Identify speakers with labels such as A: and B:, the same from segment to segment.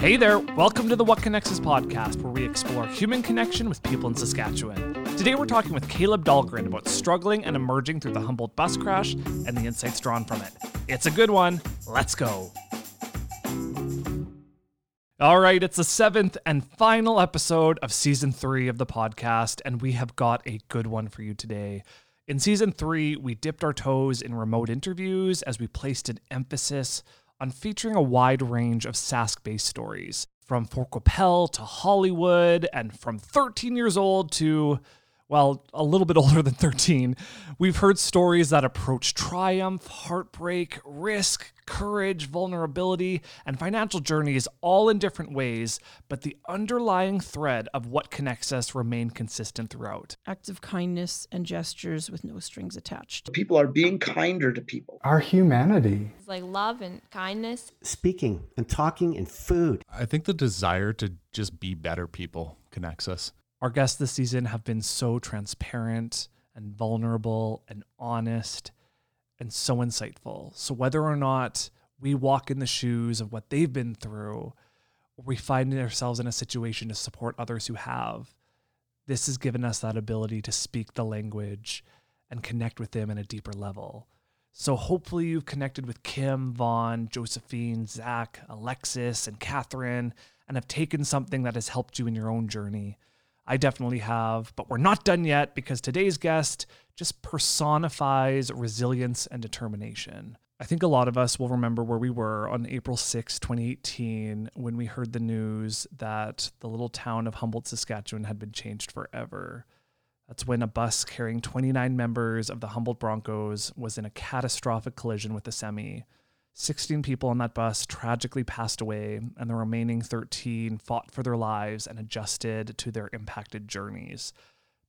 A: Hey there, welcome to the What Connects Us podcast, where we explore human connection with people in Saskatchewan. Today we're talking with Caleb Dahlgren about struggling and emerging through the Humboldt bus crash and the insights drawn from it. It's a good one. Let's go. All right, it's the seventh and final episode of season three of the podcast, and we have got a good one for you today. In season three, we dipped our toes in remote interviews as we placed an emphasis on featuring a wide range of Sask based stories, from Fort Qu'Appelle to Hollywood, and from 13 years old to, well, a little bit older than 13. We've heard stories that approach triumph, heartbreak, risk, courage, vulnerability, and financial journeys all in different ways, but the underlying thread of what connects us remain consistent throughout.
B: Acts of kindness and gestures with no strings attached.
C: People are being kinder to people.
D: Our humanity.
E: It's like love and kindness.
F: Speaking and talking and food.
G: I think the desire to just be better people connects us.
A: Our guests this season have been so transparent and vulnerable and honest and so insightful. So whether or not we walk in the shoes of what they've been through, or we find ourselves in a situation to support others who have, this has given us that ability to speak the language and connect with them in a deeper level. So hopefully you've connected with Kim, Vaughn, Josephine, Zach, Alexis, and Catherine, and have taken something that has helped you in your own journey. I definitely have, but we're not done yet because today's guest just personifies resilience and determination. I think a lot of us will remember where we were on April 6, 2018, when we heard the news that the little town of Humboldt, Saskatchewan had been changed forever. That's when a bus carrying 29 members of the Humboldt Broncos was in a catastrophic collision with a semi. 16 people on that bus tragically passed away, and the remaining 13 fought for their lives and adjusted to their impacted journeys.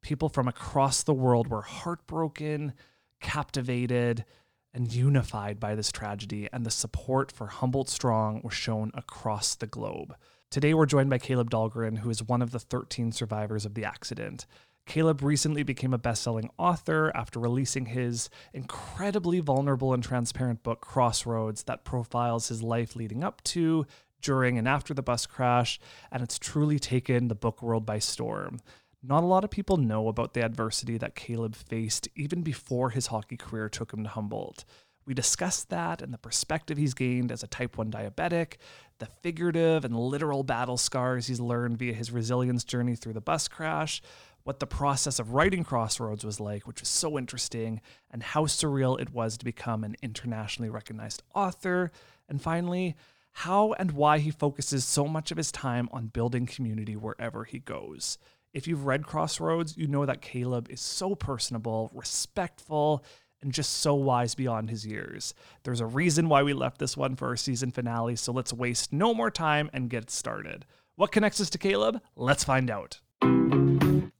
A: People from across the world were heartbroken, captivated, and unified by this tragedy, and the support for Humboldt Strong was shown across the globe. Today, we're joined by Caleb Dahlgren, who is one of the 13 survivors of the accident. Caleb recently became a best selling author after releasing his incredibly vulnerable and transparent book, Crossroads, that profiles his life leading up to, during, and after the bus crash, and it's truly taken the book world by storm. Not a lot of people know about the adversity that Caleb faced even before his hockey career took him to Humboldt. We discussed that and the perspective he's gained as a type 1 diabetic, the figurative and literal battle scars he's learned via his resilience journey through the bus crash, what the process of writing Crossroads was like, which was so interesting, and how surreal it was to become an internationally recognized author, and finally, how and why he focuses so much of his time on building community wherever he goes. If you've read Crossroads, you know that Caleb is so personable, respectful, and just so wise beyond his years. There's a reason why we left this one for our season finale, so let's waste no more time and get started. What connects us to Caleb? Let's find out.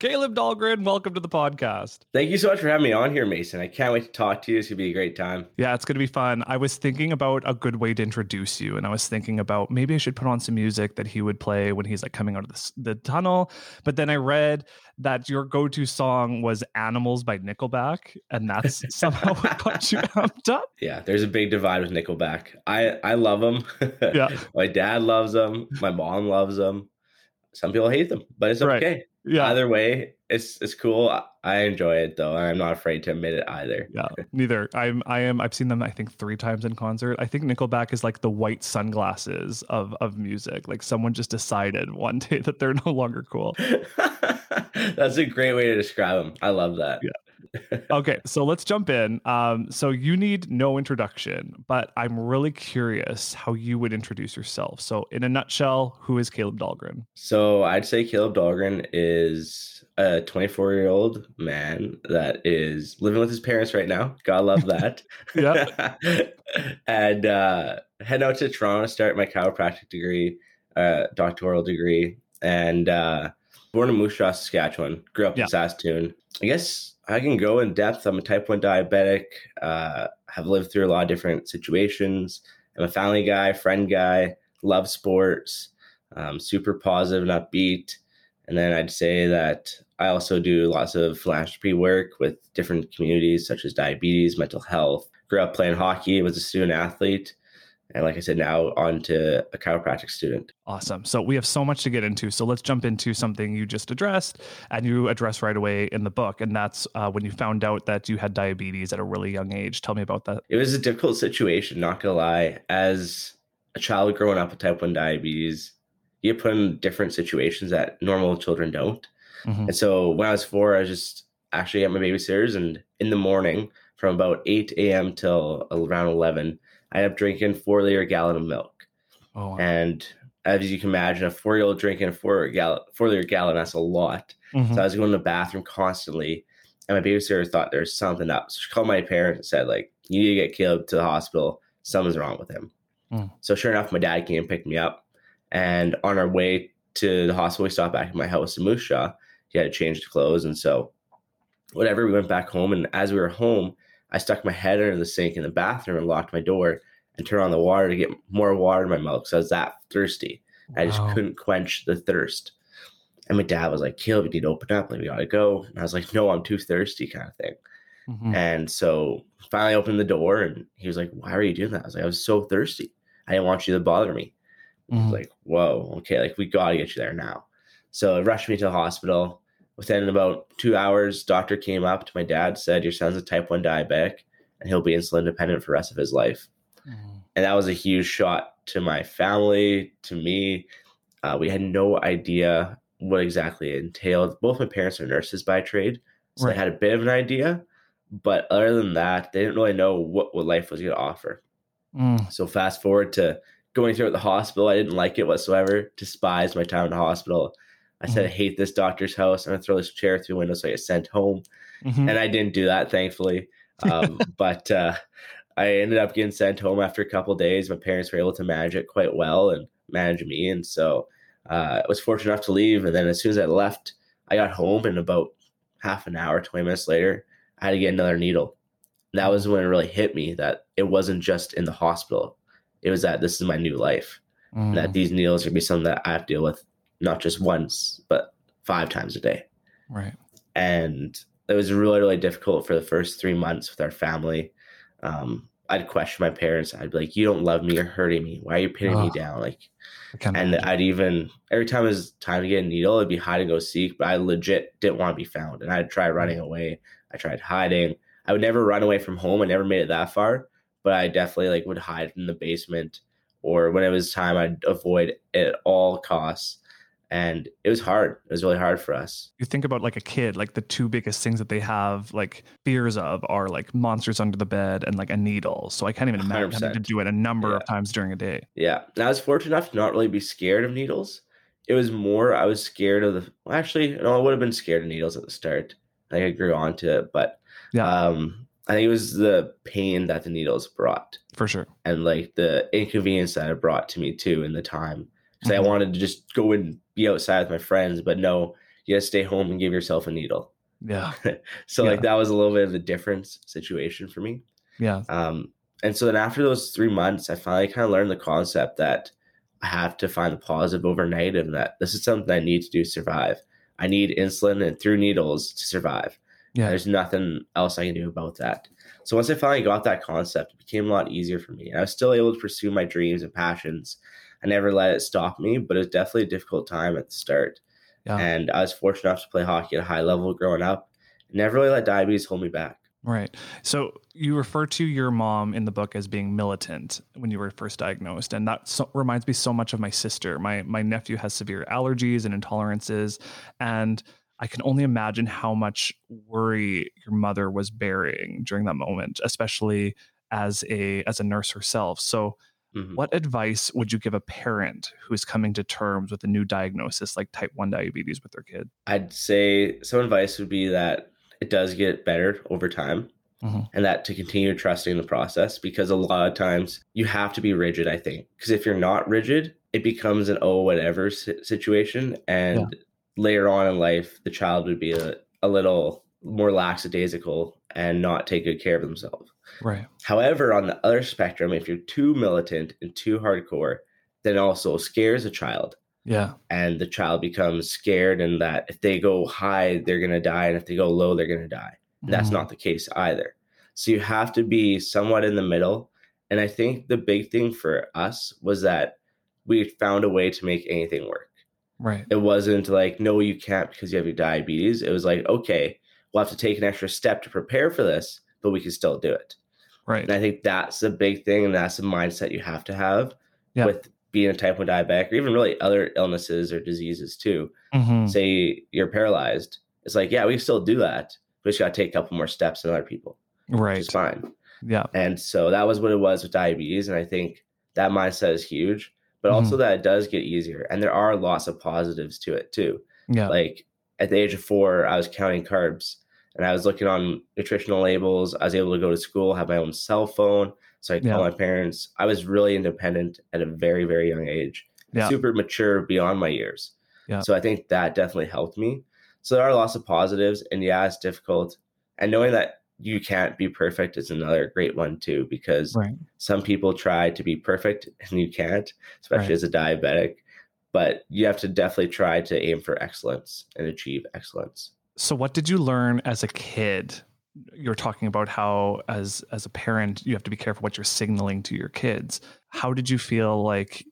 A: Caleb Dahlgren, welcome to the podcast.
H: Thank you so much for having me on here, Mason. I can't wait to talk to you. It's gonna be a great time.
A: Yeah, it's gonna be fun. I was thinking about a good way to introduce you, and I was thinking about maybe I should put on some music that he would play when he's like coming out of the, the tunnel. But then I read that your go-to song was "Animals" by Nickelback, and that's somehow what got you amped up.
H: Yeah, there's a big divide with Nickelback. I I love them.
A: Yeah.
H: my dad loves them. My mom loves them. Some people hate them, but it's
A: Right.
H: okay.
A: Yeah,
H: Either way, it's it's cool. I, I enjoy it though, I'm not afraid to admit it either.
A: yeah. Neither. I'm. I am. I've seen them. I think three times in concert. I think Nickelback is like the white sunglasses of of music. Like someone just decided one day that they're no longer cool.
H: That's a great way to describe them. I love that.
A: Okay, so let's jump in. Um, so you need no introduction, but I'm really curious how you would introduce yourself. So, in a nutshell, who is Caleb Dahlgren?
H: So I'd say Caleb Dahlgren is a 24 year old man that is living with his parents right now. God love that.
A: Yeah.
H: and uh, heading out to Toronto to start my chiropractic degree, uh, doctoral degree, and uh, born in Moose Jaw, Saskatchewan. Grew up
A: Yeah.
H: in Saskatoon. I guess I can go in depth. I'm a type 1 diabetic, uh, have lived through a lot of different situations. I'm a family guy, friend guy, love sports, um, super positive and upbeat. And then I'd say that I also do lots of philanthropy work with different communities such as diabetes, mental health. Grew up playing hockey, was a student athlete, And like I said, now on to a chiropractic student.
A: Awesome. So we have so much to get into. So let's jump into something you just addressed and you address right away in the book. And that's uh, when you found out that you had diabetes at a really young age. Tell me about that.
H: It was a difficult situation, not gonna lie. As a child growing up with type 1 diabetes, you get put in different situations that normal children don't.
A: Mhm.
H: And so when I was four, I was just actually at my babysitter's, and in the morning from about 8 a.m. till around 11, I ended up drinking four liter gallon of milk.
A: Oh, wow.
H: And as you can imagine, a four year old drinking a four gallon, four liter gallon, that's a lot.
A: Mhm.
H: So I was going to the bathroom constantly, and my babysitter thought there was something up. So she called my parents and said, like, you need to get Caleb to the hospital. Something's wrong with him.
A: Mm.
H: So sure enough, my dad came and picked me up. And on our way to the hospital, we stopped back at my house in Moose Jaw. He had to change the clothes. And so whatever, we went back home. And as we were home, I stuck my head under the sink in the bathroom and locked my door and turned on the water to get more water in my mouth because I was that thirsty. I just couldn't quench the thirst. And my dad was like, Caleb, you need to open up. Like, we got to go. And I was like, no, I'm too thirsty, kind of thing.
A: Mhm.
H: And so finally opened the door and he was like, why are you doing that? I was like, I was so thirsty. I didn't want you to bother me. I was
A: Mhm.
H: like, whoa, okay, like we got to get you there now. So it rushed me to the hospital. Within about two hours, doctor came up to my dad, said, your son's a type 1 diabetic and he'll be insulin dependent for the rest of his life
A: Mhm.
H: and that was a huge shot to my family to me uh, we had no idea what exactly it entailed both my parents are nurses by trade so
A: Right.
H: they had a bit of an idea but other than that they didn't really know what, what life was going to offer
A: Mm.
H: so fast forward to going through at the hospital i didn't like it whatsoever despised my time in the hospital i said i hate this doctor's house i'm going to throw this chair through the window so i get sent home
A: Mhm.
H: and I didn't do that, thankfully. Um, but uh, I ended up getting sent home after a couple days. My parents were able to manage it quite well and manage me, and so uh, I was fortunate enough to leave. And then as soon as I left, I got home, and about half an hour, twenty minutes later, I had to get another needle. That was when it really hit me that it wasn't just in the hospital; it was that this is my new life.
A: Mm.
H: That these needles are gonna be something that I have to deal with not just once, but five times a day.
A: Right.
H: and it was really really difficult for the first three months with our family. Um, i'd question my parents. I'd be like you don't love me. You're hurting me. Why are you pinning me down? Like and
A: imagine.
H: i'd even every time it was time to get a needle it'd be hide and go seek but i legit didn't want to be found. And i'd try running away. I tried hiding. I would never run away from home. I never made it that far but i definitely like would hide in the basement or when it was time i'd avoid it at all costs and it was hard it was really hard for us
A: you think about like a kid, like the two biggest things that they have like fears of are like monsters under the bed and like a needle. So I can't even imagine having to do it a number of times during a day.
H: Yeah, and I was fortunate enough to not really be scared of needles. It was more I was scared of the. Well, actually, no, I would have been scared of needles at the start. I think I grew on to it, but
A: Yeah.
H: um, I think it was the pain that the needles brought
A: For sure.
H: and like the inconvenience that it brought to me too in the time. Because
A: Mhm.
H: I wanted to just go and be outside with my friends, but no, you gotta stay home and give yourself a needle.
A: Yeah.
H: So
A: Yeah.
H: like that was a little bit of a difference situation for me.
A: Yeah.
H: Um, and so then after those three months, I finally kind of learned the concept that I have to find the positive over negative, and that this is something I need to do to survive. I need insulin and through needles to survive.
A: Yeah.
H: There's nothing else I can do about that. So once I finally got that concept, it became a lot easier for me. And I was still able to pursue my dreams and passions. I never let it stop me, but it was definitely a difficult time at the start.
A: Yeah.
H: And I was fortunate enough to play hockey at a high level growing up. Never really let diabetes hold me back.
A: Right. So you refer to your mom in the book as being militant when you were first diagnosed, and that so, reminds me so much of my sister. My my nephew has severe allergies and intolerances, and I can only imagine how much worry your mother was bearing during that moment, especially as a as a nurse herself. So,
H: Mhm.
A: what advice would you give a parent who is coming to terms with a new diagnosis like type one diabetes with their kid?
H: I'd say some advice would be that it does get better over time
A: Mhm.
H: and that to continue trusting the process because a lot of times you have to be rigid, I think. Because if you're not rigid, it becomes an oh, whatever situation. And later on in life, the child would be a, a little more lackadaisical and not take good care of themselves.
A: Right.
H: However, on the other spectrum, if you're too militant and too hardcore, then also scares a child
A: Yeah.
H: and the child becomes scared and that if they go high they're going to die and if they go low they're going to die and that's
A: mm-hmm.
H: not the case either so you have to be somewhat in the middle And I think the big thing for us was that we found a way to make anything work.
A: Right.
H: It wasn't like, no, you can't because you have your diabetes. It was like, okay, we'll have to take an extra step to prepare for this, but we can still do it.
A: Right.
H: And I think that's the big thing, and that's the mindset you have to have
A: Yeah.
H: with being a type 1 diabetic, or even really other illnesses or diseases too.
A: Mhm.
H: Say you're paralyzed. It's like, yeah, we can still do that. We just got to take a couple more steps than other people,
A: Right.
H: It's fine.
A: Yeah.
H: And so that was what it was with diabetes. And I think that mindset is huge, but also that it does get easier. And there are lots of positives to it too.
A: Yeah.
H: Like at the age of four, I was counting carbs and I was looking on nutritional labels. I was able to go to school, have my own cell phone. So I
A: Yeah.
H: call my parents. I was really independent at a very, very young age,
A: Yeah.
H: super mature beyond my years.
A: Yeah.
H: So I think that definitely helped me. So there are lots of positives. And yeah, it's difficult. And knowing that you can't be perfect is another great one too, because
A: Right.
H: some people try to be perfect and you can't, especially
A: Right.
H: as a diabetic. But you have to definitely try to aim for excellence and achieve excellence.
A: So what did you learn as a kid? You're talking about how as as a parent you have to be careful what you're signaling to your kids. How did you feel like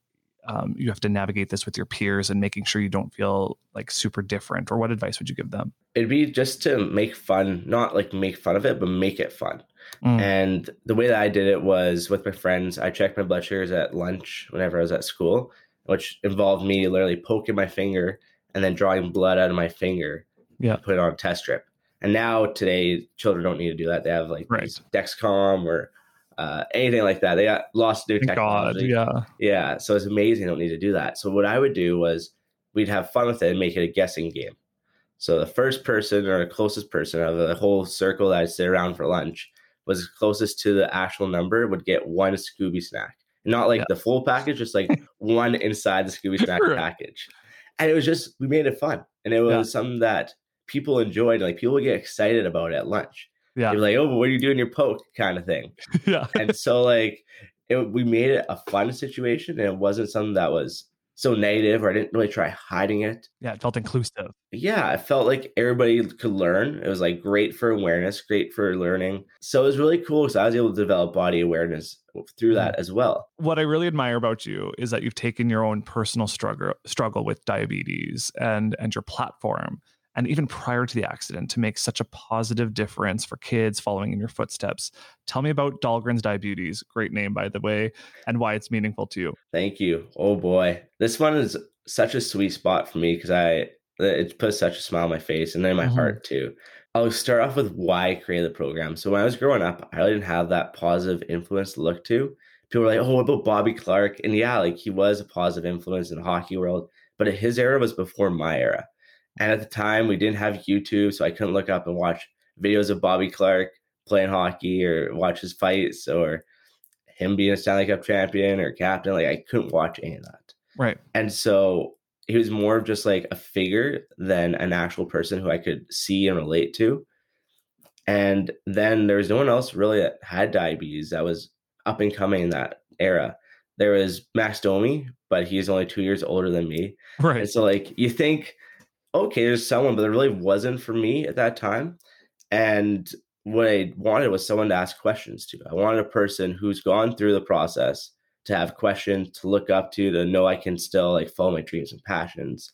A: um, you have to navigate this with your peers and making sure you don't feel like super different? Or what advice would you give them?
H: It'd be just to make fun, not like make fun of it, but make it fun.
A: Mm.
H: And the way that I did it was with my friends. I checked my blood sugars at lunch whenever I was at school, which involved me literally poking my finger and then drawing blood out of my finger.
A: Yeah.
H: Put it on a test strip. And now today, children don't need to do that. They have like
A: Right.
H: Dexcom or uh, anything like that. They got lost new
A: Thank God.
H: technology.
A: Yeah.
H: Yeah, so it's amazing. Don't need to do that. So what I would do was we'd have fun with it and make it a guessing game. So the first person or the closest person of the whole circle that I'd sit around for lunch was closest to the actual number would get one Scooby snack. Not like
A: Yeah.
H: the full package, just like one inside the Scooby snack package. And it was just we made it fun. And it was
A: Yeah.
H: something that people enjoyed. Like people would get excited about it at lunch.
A: Yeah.
H: You're like, oh, but what are you doing your poke kind of thing
A: yeah.
H: and so like it, we made it a fun situation and it wasn't something that was so negative or i didn't really try hiding it
A: Yeah. It felt inclusive.
H: yeah it felt like everybody could learn it was like great for awareness great for learning so it was really cool because i was able to develop body awareness through mm. that as well
A: what I really admire about you is that you've taken your own personal struggle struggle with diabetes and and your platform and even prior to the accident to make such a positive difference for kids following in your footsteps. Tell me about Dahlgren's Diabetes, great name by the way, and why it's meaningful to you.
H: thank you oh boy this one is such a sweet spot for me because i it put such a smile on my face and then my
A: Mhm.
H: heart too I'll start off with why I created the program. So when I was growing up, I really didn't have that positive influence to look to. People were like, "Oh, what about Bobby Clarke?" And yeah, like he was a positive influence in the hockey world, but his era was before my era. And at the time, we didn't have YouTube, so I couldn't look up and watch videos of Bobby Clarke playing hockey or watch his fights or him being a Stanley Cup champion or captain. Like I couldn't watch any of that.
A: Right.
H: And so he was more of just like a figure than an actual person who I could see and relate to. And then there was no one else really that had diabetes that was up and coming in that era. There was Max Domi, but he's only two years older than me.
A: Right.
H: And so, like, you think, okay, there's someone, but there really wasn't for me at that time. And what I wanted was someone to ask questions to. I wanted a person who's gone through the process to have questions to look up to, to know I can still like follow my dreams and passions.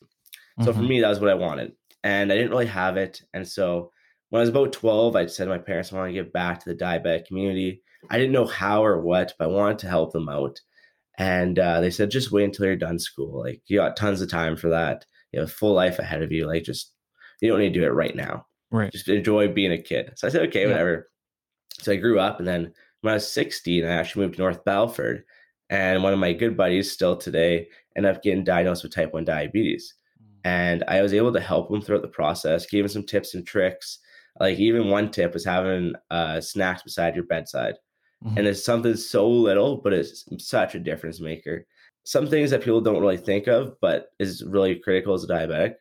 H: So for
A: Mhm.
H: me, that was what I wanted. And I didn't really have it. And so when I was about 12, I said to my parents, I want to give back to the diabetic community. I didn't know how or what, but I wanted to help them out. And uh, they said, just wait until you're done school. Like, you got tons of time for that. You have a full life ahead of you. Like, just, you don't need to do it right now.
A: Right.
H: Just enjoy being a kid. So I said, okay,
A: Yeah.
H: whatever. So I grew up. And then when I was 16, I actually moved to North Battleford. And one of my good buddies, still today, ended up getting diagnosed with type 1 diabetes and I was able to help him throughout the process, gave him some tips and tricks. Like even one tip was having uh, snacks beside your bedside,
A: Mhm.
H: and it's something so little, but it's such a difference maker. Some things that people don't really think of, but is really critical as a diabetic.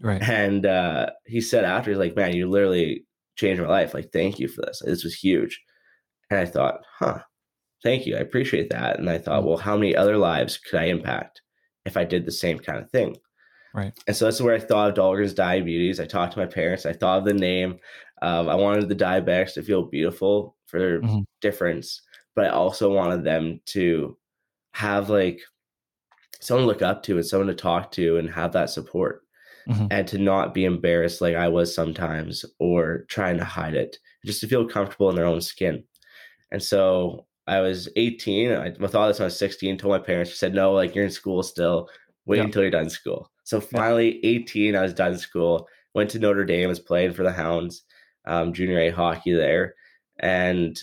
A: Right.
H: And uh, he said after, he's like, "Man, you literally changed my life. Like, thank you for this. This was huge." And I thought, "Huh, thank you. I appreciate that." And I thought,
A: Mm.
H: well, how many other lives could I impact if I did the same kind of thing?
A: Right.
H: And so that's where I thought of Dahlgren's diabetes. I talked to my parents. I thought of the name. Um, I wanted the diabetics to feel beautiful for their
A: Mhm.
H: difference, but I also wanted them to have like someone to look up to and someone to talk to and have that support
A: Mhm.
H: and to not be embarrassed like I was sometimes or trying to hide it, just to feel comfortable in their own skin. And so I was 18. I with all this when I was 16, told my parents, said, no, like you're in school still. Wait
A: Yeah.
H: until you're done school. So finally, 18, I was done school, went to Notre Dame, was playing for the Hounds, um, junior A hockey there. And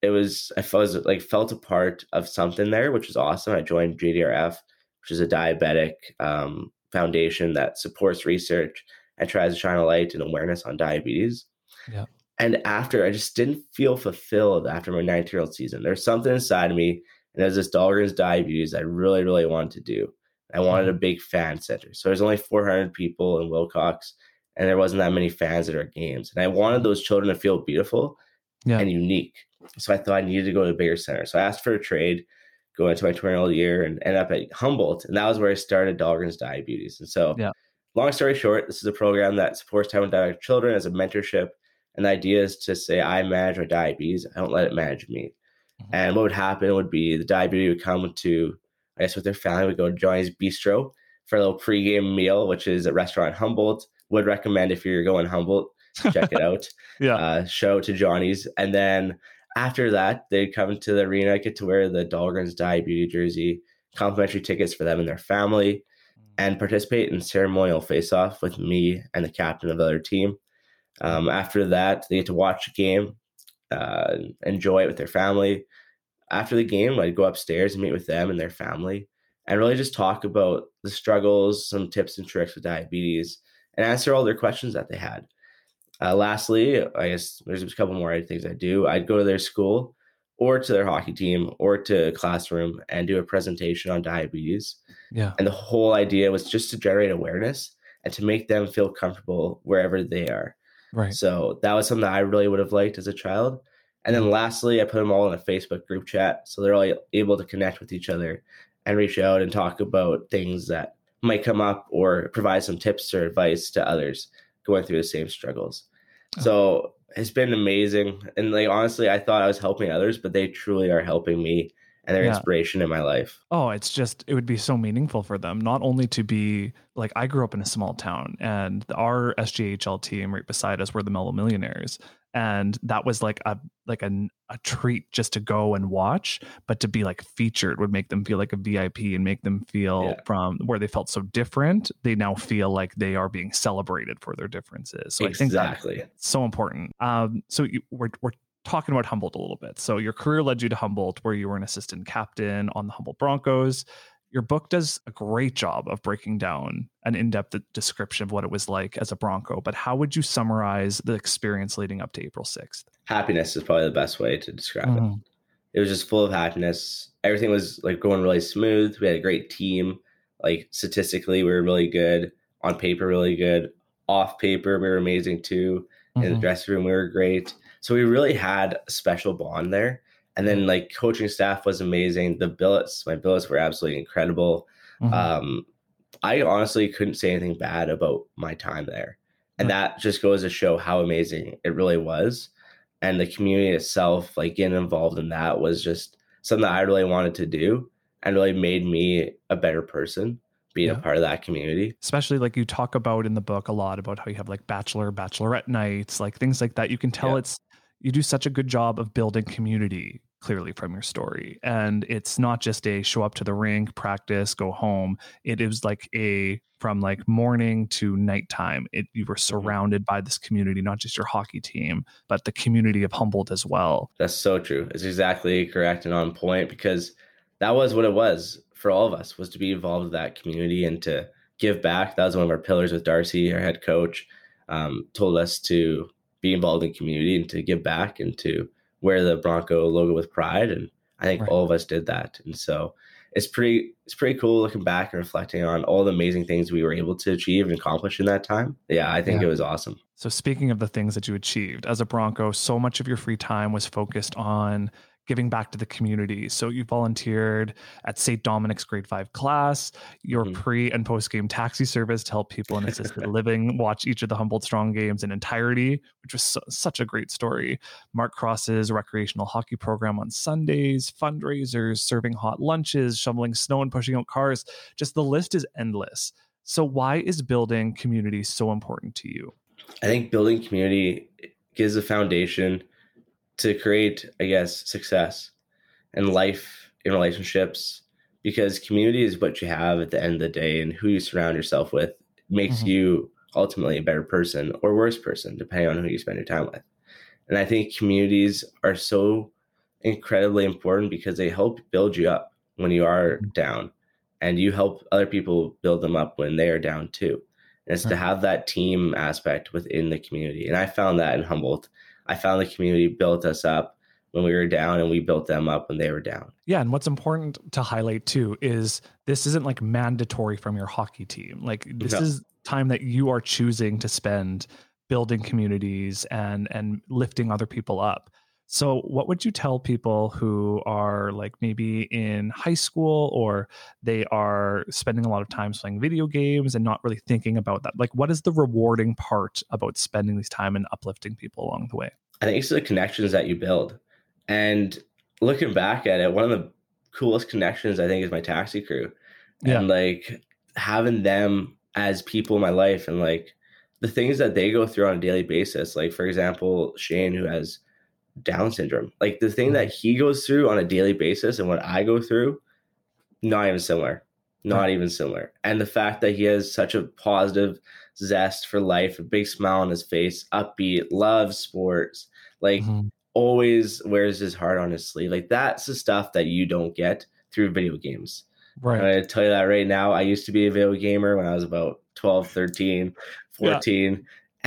H: it was I was like felt a part of something there, which was awesome. I joined JDRF, which is a diabetic um, foundation that supports research and tries to shine a light and awareness on diabetes.
A: Yeah.
H: And after, I just didn't feel fulfilled after my 19 year old season. There's something inside of me, and there's this Dahlgren's diabetes I really, really wanted to do. I wanted a big fan center. So there's only 400 people in Wilcox, and there wasn't that many fans at our games. And I wanted those children to feel beautiful
A: Yeah.
H: and unique. So I thought I needed to go to a bigger center. So I asked for a trade, go into my 20 year old year, and end up at Humboldt. And that was where I started Dahlgren's Diabetes. And so,
A: Yeah.
H: long story short, this is a program that supports type 1 diabetic children as a mentorship. And the idea is to say, I manage my diabetes, I don't let it manage me.
A: Mhm.
H: And what would happen would be the diabetes would come to, I guess, with their family, would go to Johnny's Bistro for a little pregame meal, which is a restaurant in Humboldt. Would recommend if you're going Humboldt, check it out
A: Yeah.
H: uh, show to Johnny's. And then after that, they'd come to the arena, get to wear the Dahlgren's diabetes jersey, complimentary tickets for them and their family, and participate in ceremonial face off with me and the captain of the other team. Um, after that, they get to watch a game, uh, enjoy it with their family. After the game, I'd go upstairs and meet with them and their family and really just talk about the struggles, some tips and tricks with diabetes, and answer all their questions that they had. Uh, lastly, I guess there's a couple more things I do. I'd go to their school or to their hockey team or to a classroom and do a presentation on diabetes.
A: Yeah.
H: And the whole idea was just to generate awareness and to make them feel comfortable wherever they are.
A: Right.
H: So that was something that I really would have liked as a child. And then lastly, I put them all in a Facebook group chat. So they're all able to connect with each other and reach out and talk about things that might come up or provide some tips or advice to others going through the same struggles. Oh. So it's been amazing. And like honestly, I thought I was helping others, but they truly are helping me and their
A: Yeah.
H: inspiration in my life.
A: Oh, it's just it would be so meaningful for them not only to be like I grew up in a small town and our SJHL team right beside us were the Melville Millionaires and that was like a like a, a treat just to go and watch but to be like featured would make them feel like a VIP and make them feel
H: Yeah.
A: from where they felt so different they now feel like they are being celebrated for their differences. So I think
H: exactly.
A: so important. Um, so you, we're we're talking about Humboldt a little bit. So your career led you to Humboldt, where you were an assistant captain on the Humboldt Broncos. Your book does a great job of breaking down an in-depth description of what it was like as a Bronco. But how would you summarize the experience leading up to April sixth?
H: Happiness is probably the best way to describe
A: Mm-hmm.
H: it. It was just full of happiness. Everything was like going really smooth. We had a great team. Like statistically, we were really good. On paper, really good. Off paper, we were amazing too. In
A: Mm-hmm.
H: the dressing room, we were great. So we really had a special bond there. And then like coaching staff was amazing. The billets, my billets were absolutely incredible.
A: Mhm.
H: Um, I honestly couldn't say anything bad about my time there. And that just goes to show how amazing it really was. And the community itself, like getting involved in that was just something that I really wanted to do and really made me a better person being
A: Yeah.
H: a part of that community.
A: especially like you talk about in the book a lot about how you have like bachelor bachelorette nights like things like that you can tell
H: Yeah.
A: it's you do such a good job of building community clearly from your story and it's not just a show up to the rink practice go home it is like a from like morning to nighttime it you were surrounded by this community not just your hockey team but the community of humboldt as well
H: That's so true. It's exactly correct and on point because that was what it was for all of us was to be involved with that community and to give back. That was one of our pillars with Darcy, our head coach, um, told us to be involved in community and to give back and to wear the Bronco logo with pride. And I think
A: Right.
H: all of us did that. And so it's pretty it's pretty cool looking back and reflecting on all the amazing things we were able to achieve and accomplish in that time. Yeah, I think
A: Yeah.
H: it was awesome.
A: So, speaking of the things that you achieved as a Bronco, so much of your free time was focused on giving back to the community. So you volunteered at St. Dominic's grade five class, your
H: Mhm.
A: pre and post game taxi service to help people in assisted living watch each of the Humboldt Strong games in entirety, which was su- such a great story. Mark Cross's recreational hockey program on Sundays, fundraisers, serving hot lunches, shoveling snow and pushing out cars. Just the list is endless. So why is building community so important to you?
H: I think building community gives a foundation to create, I guess, success and life in relationships because community is what you have at the end of the day and who you surround yourself with makes
A: Mhm.
H: you ultimately a better person or worse person depending on who you spend your time with. And I think communities are so incredibly important because they help build you up when you are down and you help other people build them up when they are down too. And it's to have that team aspect within the community. And I found that in Humboldt. I found the community built us up when we were down and we built them up when they were down.
A: Yeah, and what's important to highlight too is this isn't like mandatory from your hockey team. Like this
H: No.
A: is time that you are choosing to spend building communities and and lifting other people up. So what would you tell people who are like maybe in high school or they are spending a lot of time playing video games and not really thinking about that? Like what is the rewarding part about spending this time and uplifting people along the way?
H: I think it's the connections that you build. And looking back at it, one of the coolest connections I think is my taxi crew.
A: Yeah.
H: And like having them as people in my life and like the things that they go through on a daily basis. Like for example, Shane who has Down syndrome. Like the thing that he goes through on a daily basis and what I go through, not even similar. Not
A: Right.
H: even similar. And the fact that he has such a positive zest for life, a big smile on his face, upbeat, loves sports, like
A: Mhm.
H: always wears his heart on his sleeve. Like that's the stuff that you don't get through video games.
A: Right.
H: to tell you that right now. I used to be a video gamer when I was about 12, 13,
A: Yeah.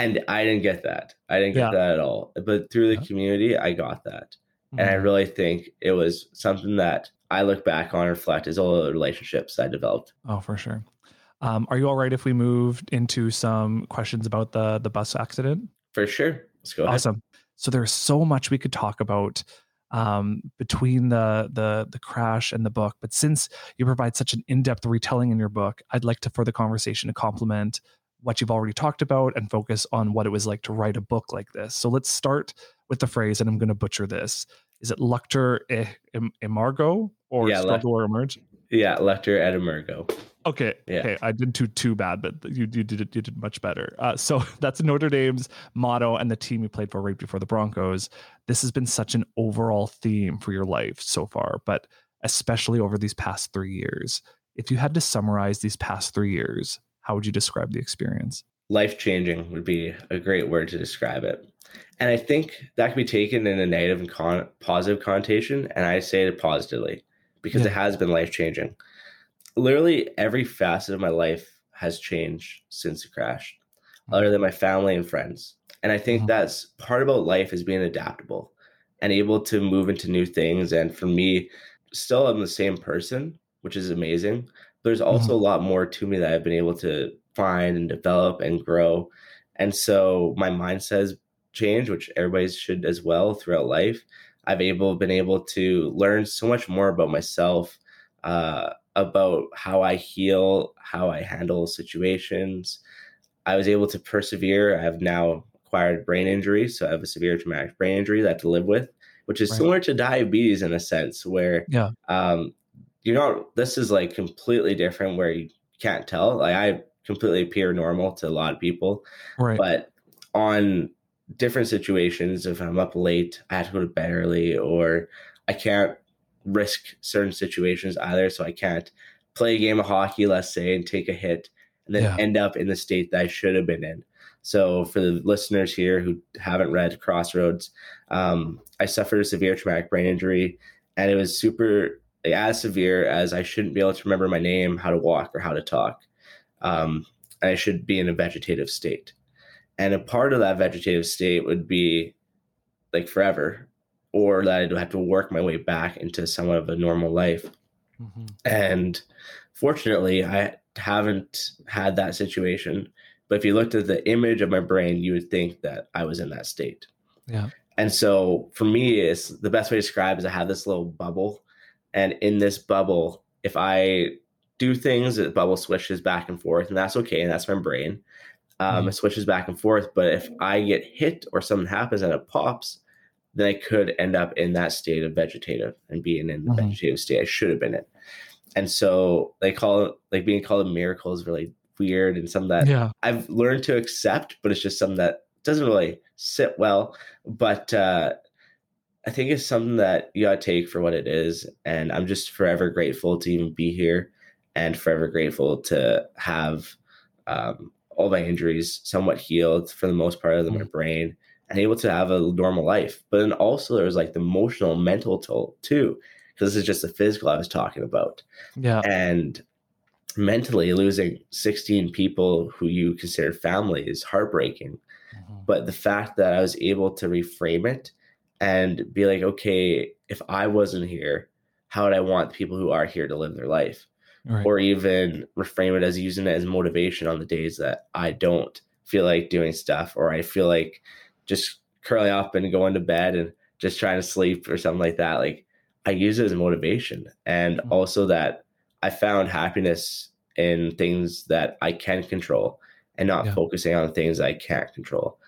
H: 14, and I didn't get that. I didn't get
A: Yeah.
H: that at all. But through the community, I got that. And I
A: Mhm.
H: really think it was something that I look back on and reflect is all the relationships I developed.
A: Oh, for sure. Um, are you all right if we moved into some questions about the the bus accident?
H: For sure. Let's go ahead.
A: Awesome. So there's so much we could talk about um, between the the the crash and the book, but since you provide such an in-depth retelling in your book, I'd like to for the conversation to complement what you've already talked about and focus on what it was like to write a book like this. So let's start with the phrase, and I'm going to butcher this. Is it em- emargo or
H: Yeah,
A: struggle or emerge?
H: Yeah, Luctor et Emergo.
A: Okay.
H: Yeah.
A: Okay. I didn't do too bad, but you, you did you did much better. Uh, so that's Notre Dame's motto and the team you played for right before the Broncos. This has been such an overall theme for your life so far, but especially over these past three years. If you had to summarize these past three years, how would you describe the experience?
H: life changing would be a great word to describe it. And I think that can be taken in a negative and con- positive connotation. And I say it positively because
A: Yeah.
H: it has been life changing. Literally every facet of my life has changed since the crash, other than my family and friends. And I think
A: Mhm.
H: that's part about life is being adaptable and able to move into new things. And for me, still I'm the same person, which is amazing. There's also a lot more to me that I've been able to find and develop and grow. And so my mindset has changed, which everybody should as well throughout life. I've able been able to learn so much more about myself, uh, about how I heal, how I handle situations. I was able to persevere. I have now acquired brain injury, so I have a severe traumatic brain injury that I have to live with, which is
A: Right.
H: similar to diabetes in a sense, where
A: Yeah.
H: um, you're not. This is like completely different, where you can't tell. Like I completely appear normal to a lot of people,
A: Right.
H: but on different situations, if I'm up late, I have to go to bed early, or I can't risk certain situations either. So I can't play a game of hockey, let's say, and take a hit and then
A: Yeah.
H: end up in the state that I should have been in. So for the listeners here who haven't read Crossroads, um, I suffered a severe traumatic brain injury, and it was super as severe as I shouldn't be able to remember my name, how to walk, or how to talk. Um, I should be in a vegetative state. And a part of that vegetative state would be like forever, or that I'd have to work my way back into somewhat of a normal life.
A: Mhm.
H: And fortunately, I haven't had that situation. But if you looked at the image of my brain, you would think that I was in that state.
A: Yeah.
H: And so for me, it's the best way to describe is I have this little bubble. And in this bubble, if I do things, the bubble switches back and forth, and that's okay. And that's my brain. Um,
A: Mhm.
H: It switches back and forth. But if I get hit or something happens and it pops, then I could end up in that state of vegetative and being in the
A: Mhm.
H: vegetative state I should have been in. And so they call it like being called a miracle is really weird and something that
A: Yeah.
H: I've learned to accept, but it's just something that doesn't really sit well. But uh, I think it's something that you gotta take for what it is. And I'm just forever grateful to even be here and forever grateful to have um, all my injuries somewhat healed for the most part of my brain and able to have a normal life. But then also there's like the emotional, mental toll too, because this is just the physical I was talking about
A: Yeah.
H: and mentally losing 16 people who you consider family is heartbreaking
A: Mhm.
H: but the fact that i was able to reframe it and be like okay if i wasn't here how would i want people who are here to live their life
A: Right.
H: or even reframe it as using it as motivation on the days that i don't feel like doing stuff or i feel like just curling up and going to bed and just trying to sleep or something like that like i use it as motivation and
A: Mhm.
H: also that i found happiness in things that i can control and not
A: Yeah.
H: focusing on things i can't control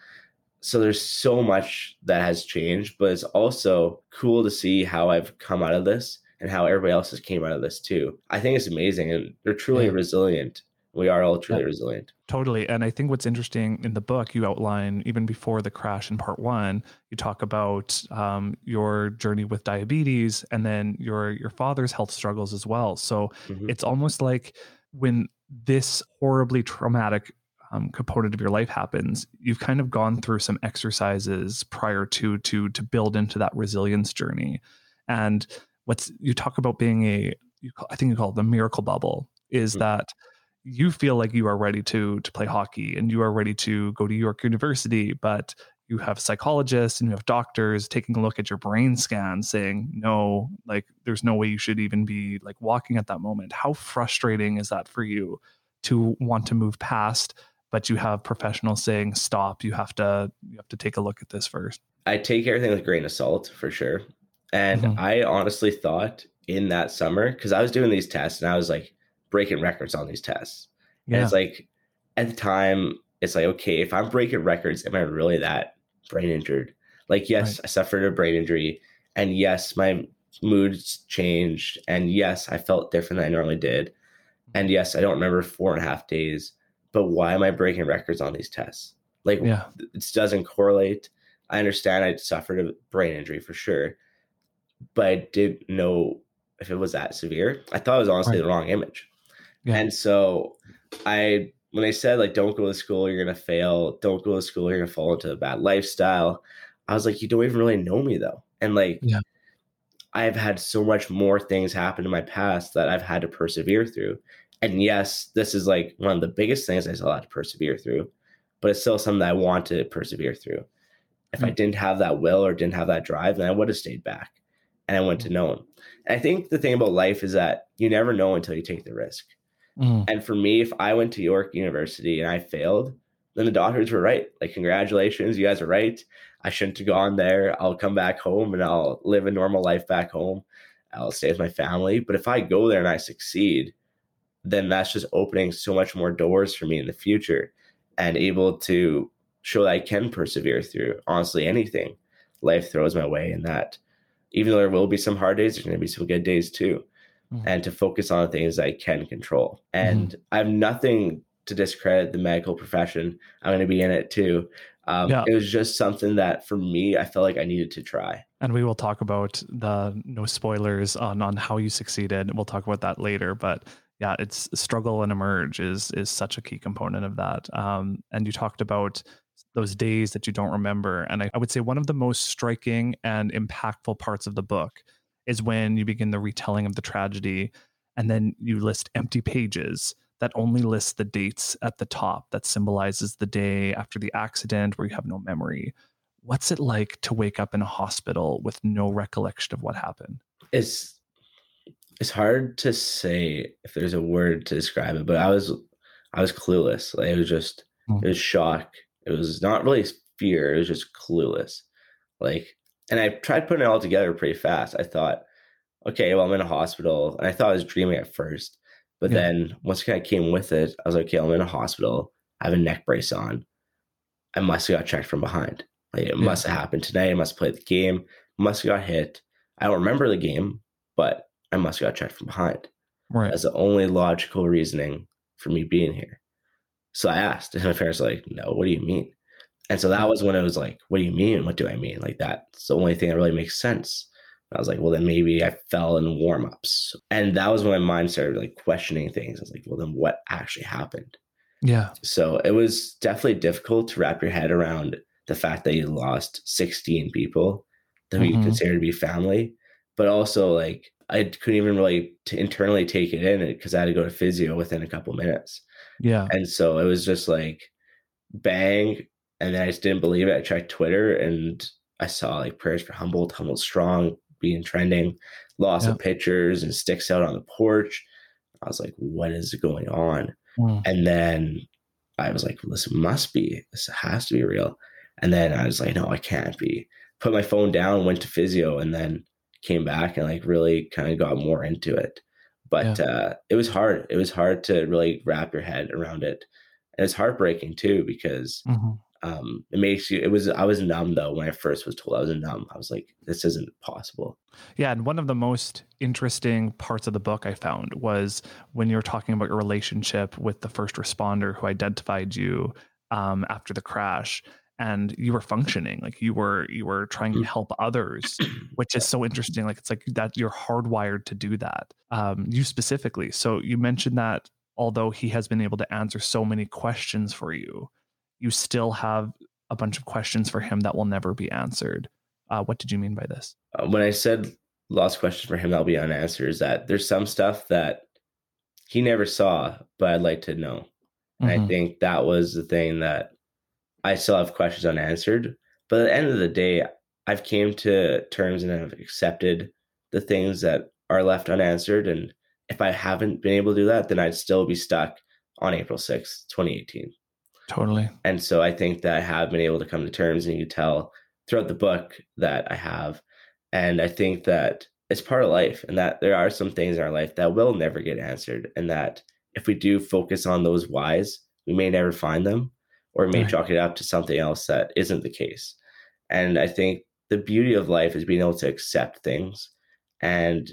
H: so there's so much that has changed but it's also cool to see how i've come out of this and how everybody else has came out of this too i think it's amazing and they're truly
A: Yeah.
H: resilient we are all truly
A: Yeah.
H: resilient
A: Totally. And I think what's interesting in the book, you outline even before the crash in part one, you talk about um, your journey with diabetes and then your your father's health struggles as well. So
H: Mhm.
A: it's almost like when this horribly traumatic um, component of your life happens, you've kind of gone through some exercises prior to to to build into that resilience journey. And what's you talk about being a you call, I think you call it the miracle bubble is
H: Mhm.
A: that you feel like you are ready to to play hockey and you are ready to go to York University, but you have psychologists and you have doctors taking a look at your brain scan saying no like there's no way you should even be like walking at that moment how frustrating is that for you to want to move past but you have professionals saying stop you have to you have to take a look at this first
H: I take everything with a grain of salt for sure. And
A: Mhm.
H: I honestly thought in that summer, because I was doing these tests and I was like breaking records on these tests. And
A: yeah
H: it's like at the time, it's like, okay, if I'm breaking records, am I really that brain injured? Like, yes, I suffered a brain injury. And yes, my moods changed. And yes, I felt different than I normally did. And yes, I don't remember four and a half days. But why am I breaking records on these tests? Like,
A: yeah
H: it doesn't correlate. I understand I suffered a brain injury for sure, but I didn't know if it was that severe. I thought it was honestly
A: Right.
H: the wrong image.
A: Yeah.
H: And so I when they said like don't go to school, you're gonna fail, don't go to school, you're gonna fall into a bad lifestyle. I was like, you don't even really know me though. And like
A: Yeah.
H: I've had so much more things happen in my past that I've had to persevere through. And yes, this is like one of the biggest things I still had to persevere through, but it's still something that I want to persevere through. If I
A: Mm.
H: didn't have that will or didn't have that drive, then I would have stayed back and I went to known. And I think the thing about life is that you never know until you take the risk.
A: Mm,
H: And for me, if I went to York University and I failed, then the doctors were right. Like, congratulations, you guys are right. I shouldn't have gone there. I'll come back home and I'll live a normal life back home. I'll stay with my family. But if I go there and I succeed, then that's just opening so much more doors for me in the future and able to show that I can persevere through honestly anything life throws my way. And that even though there will be some hard days, there's going to be some good days too
A: Mhm.
H: and to focus on the things I can control. And I have nothing to discredit the medical profession. I'm going to be in it too. Um,
A: Yeah.
H: It was just something that for me, I felt like I needed to try.
A: and we will talk about the no spoilers on on how you succeeded we'll talk about that later but yeah it's struggle and emerge is is such a key component of that. Um, and you talked about those days that you don't remember and I, I would say one of the most striking and impactful parts of the book is when you begin the retelling of the tragedy and then you list empty pages that only list the dates at the top that symbolizes the day after the accident where you have no memory. What's it like to wake up in a hospital with no recollection of what happened?
H: It's it's hard to say if there's a word to describe it, but I was I was clueless. Like it was just
A: Hmm.
H: it was shock. It was not really fear. It was just clueless. Like, and I tried putting it all together pretty fast. I thought, okay, well, I'm in a hospital. And I thought I was dreaming at first. But
A: Yeah.
H: then once I kind of came with it, I was like, okay, I'm in a hospital. I have a neck brace on. I must have got checked from behind. Like, it
A: Yeah.
H: must have happened tonight. I must have played the game. Must have got hit. I don't remember the game, but I must have got checked from behind.
A: Right.
H: That's the only logical reasoning for me being here. So I asked, and my parents were like, no, what do you mean? And so that was when it was like, what do you mean? What do I mean? Like that's the only thing that really makes sense. And I was like, well, then maybe I fell in warm ups. And that was when my mind started like questioning things. I was like, well, then what actually happened?
A: Yeah.
H: So it was definitely difficult to wrap your head around the fact that you lost 16 people that you
A: Mhm.
H: consider to be family, but also like I couldn't even really to internally take it in because I had to go to physio within a couple minutes.
A: Yeah.
H: And so it was just like bang. And then I just didn't believe it. I checked Twitter and I saw like prayers for Humboldt, Humboldt Strong being trending, lots
A: Yeah.
H: of pictures and sticks out on the porch. I was like, what is going on?
A: Mm.
H: And then I was like, well, this must be, this has to be real. And then I was like, no, it can't be. Put my phone down, went to physio, and then came back and like really kind of got more into it. But uh, it was hard. It was hard to really wrap your head around it. And it's heartbreaking too because
A: Mhm.
H: um, it makes you, it was, I was numb though when I first was told I was numb. I was like, this isn't possible.
A: Yeah, and one of the most interesting parts of the book I found was when you were talking about your relationship with the first responder who identified you um, after the crash, and you were functioning like you were you were trying to
H: Mm.
A: help others, which is so interesting. Like it's like that you're hardwired to do that. Um, you specifically. So you mentioned that although he has been able to answer so many questions for you, you still have a bunch of questions for him that will never be answered. Uh, what did you mean by this?
H: uh, when I said lost question for him that'll be unanswered is that there's some stuff that he never saw, but I'd like to know. And I think that was the thing that I still have questions unanswered. But at the end of the day, I've came to terms and have accepted the things that are left unanswered. And if I haven't been able to do that, then I'd still be stuck on April 6th, 2018.
A: Totally.
H: And so I think that I have been able to come to terms, and you can tell throughout the book that I have. And I think that it's part of life, and that there are some things in our life that will never get answered. And that if we do focus on those whys, we may never find them, or may
A: Right.
H: chalk it up to something else that isn't the case. And I think the beauty of life is being able to accept things and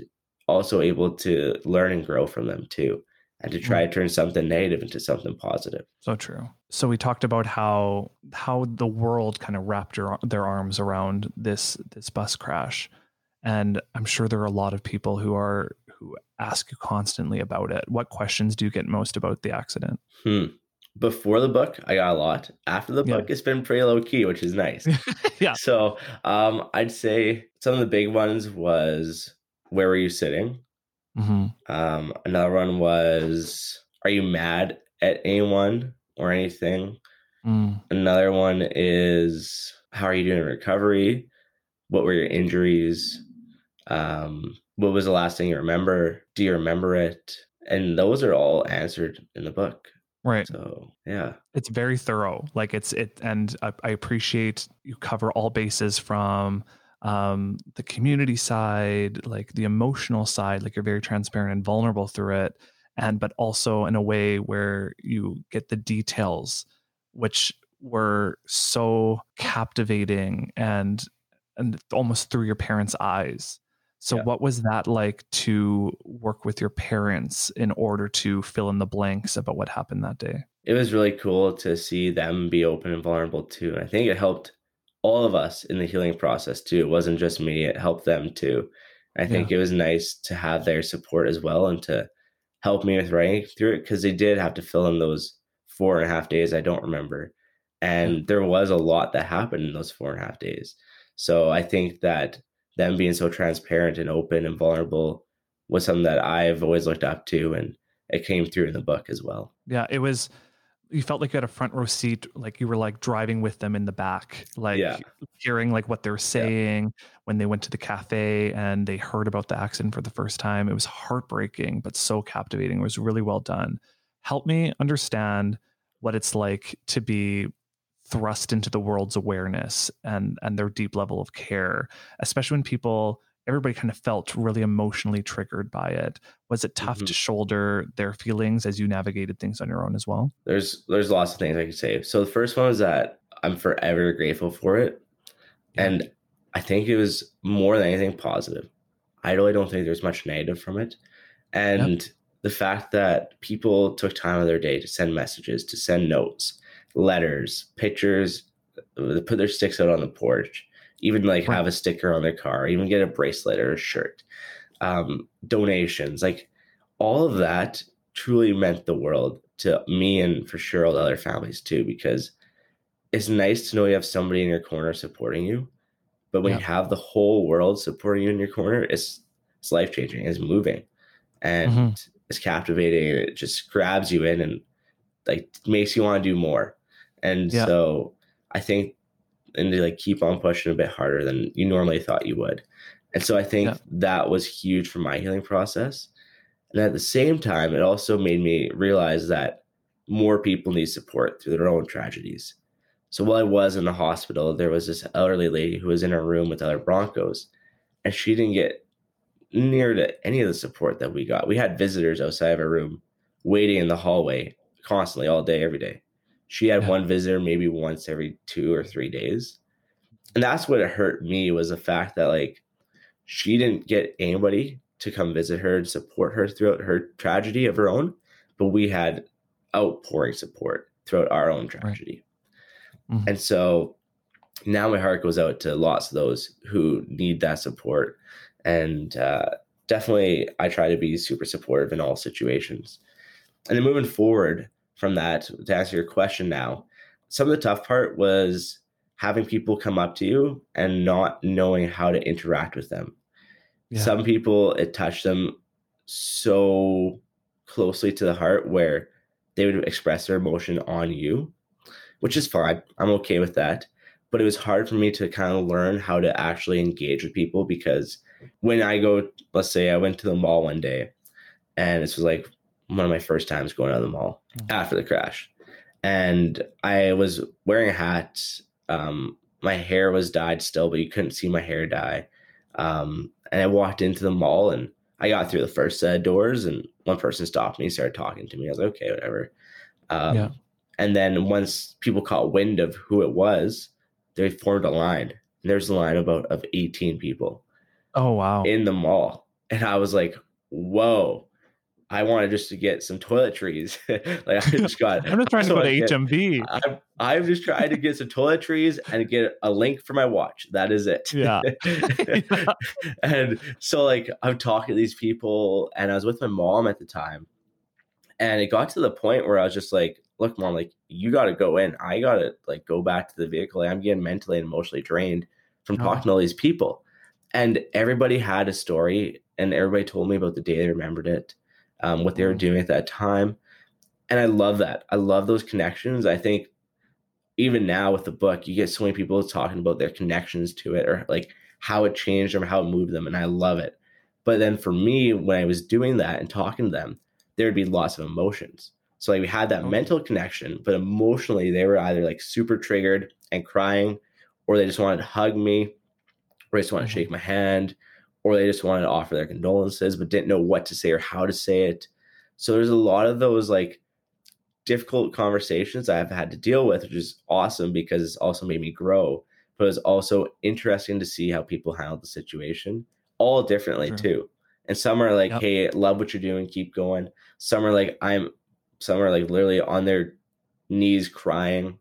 H: also able to learn and grow from them too, and to try to turn something negative into something positive.
A: So true. So we talked about how how the world kind of wrapped your, their arms around this this bus crash, and I'm sure there are a lot of people who are who ask you constantly about it. What questions do you get most about the accident?
H: Hmm. Before the book, I got a lot. After the
A: Yeah.
H: book, it's been pretty low key, which is nice.
A: Yeah.
H: So um, I'd say some of the big ones was where were you sitting?
A: hmm
H: Um, another one was are you mad at anyone or anything?
A: Mm.
H: Another one is how are you doing in recovery? What were your injuries? Um, what was the last thing you remember? Do you remember it? And those are all answered in the book.
A: Right.
H: So yeah.
A: It's very thorough. Like it's it, and I, I appreciate you cover all bases from um the community side like the emotional side like you're very transparent and vulnerable through it and but also in a way where you get the details which were so captivating and and almost through your parents eyes so
H: Yeah.
A: what was that like to work with your parents in order to fill in the blanks about what happened that day
H: it was really cool to see them be open and vulnerable too. And I think it helped all of us in the healing process too. It wasn't just me, it helped them too. I think it was nice to have their support as well and to help me with writing through it because they did have to fill in those four and a half days I don't remember. And there was a lot that happened in those four and a half days. So I think that them being so transparent and open and vulnerable was something that I've always looked up to and it came through in the book as well.
A: Yeah, it was. You felt like you had a front row seat, like you were like driving with them in the back, like
H: Yeah.
A: hearing like what they were saying when they went to the cafe and they heard about the accident for the first time. It was heartbreaking, but so captivating. It was really well done. Help me understand what it's like to be thrust into the world's awareness and and their deep level of care, especially when people everybody kind of felt really emotionally triggered by it. Was it tough
H: Mhm.
A: to shoulder their feelings as you navigated things on your own as well?
H: There's there's lots of things I could say. So the first one was that I'm forever grateful for it.
A: Yeah.
H: And I think it was more than anything positive. I really don't think there's much negative from it. And the fact that people took time of their day to send messages, to send notes, letters, pictures, uh, put their sticks out on the porch, even like have a sticker on their car, even get a bracelet or a shirt, um, donations, like all of that truly meant the world to me and for sure all the other families too, because it's nice to know you have somebody in your corner supporting you. But when
A: Yeah.
H: you have the whole world supporting you in your corner, it's it's life changing, it's moving, and
A: Mhm.
H: it's captivating. and It just grabs you in and like makes you want to do more. And
A: Yeah.
H: so I think and to like keep on pushing a bit harder than you normally thought you would. And so I think
A: Yeah.
H: that was huge for my healing process. And at the same time, it also made me realize that more people need support through their own tragedies. So while I was in the hospital, there was this elderly lady who was in a room with other Broncos, and she didn't get near to any of the support that we got. We had visitors outside of her room waiting in the hallway constantly all day, every day. She had
A: Yeah.
H: one visitor maybe once every two or three days. And that's what hurt me was the fact that like she didn't get anybody to come visit her and support her throughout her tragedy of her own, but we had outpouring support throughout our own tragedy.
A: Mhm.
H: And so now my heart goes out to lots of those who need that support. And uh, definitely, I try to be super supportive in all situations. And then moving forward from that, to answer your question now, some of the tough part was having people come up to you and not knowing how to interact with them.
A: Yeah.
H: Some people, it touched them so closely to the heart where they would express their emotion on you, which is fine. I'm okay with that. But it was hard for me to kind of learn how to actually engage with people because when I go, let's say I went to the mall one day and this was like one of my first times going out of the mall
A: Mhm.
H: after the crash. And I was wearing a hat. Um, my hair was dyed still, but you couldn't see my hair dye. Um, and I walked into the mall and I got through the first set of doors and one person stopped me, started talking to me. I was like, okay, whatever. Um,
A: Yeah.
H: And then once people caught wind of who it was, they formed a line. And there's a line about of 18 people
A: Oh wow.
H: in the mall. And I was like, whoa, I wanted just to get some toiletries. like I just got
A: I'm just trying to go to
H: get-
A: HMB.
H: I'm, I'm just trying to get some toiletries and get a link for my watch. That is it.
A: Yeah.
H: and so like I'm talking to these people and I was with my mom at the time. And it got to the point where I was just like, look, mom, like you gotta go in. I gotta like go back to the vehicle. I'm getting mentally and emotionally drained from
A: Oh.
H: talking to all these people. And everybody had a story and everybody told me about the day they remembered it, um, what they were
A: Mm.
H: doing at that time. And I love that. I love those connections. I think even now with the book, you get so many people talking about their connections to it or like how it changed them or how it moved them. And I love it. But then for me, when I was doing that and talking to them, there would be lots of emotions. So like we had that
A: Okay.
H: mental connection, but emotionally they were either like super triggered and crying, or they just wanted to hug me, or they just wanted to shake my hand, or they just wanted to offer their condolences, but didn't know what to say or how to say it. So there's a lot of those like difficult conversations I've had to deal with, which is awesome because it's also made me grow. But it's also interesting to see how people handle the situation all differently
A: Sure.
H: too. And some are like,
A: Yep.
H: hey, love what you're doing, keep going. Some are like, I'm some are like literally on their knees crying.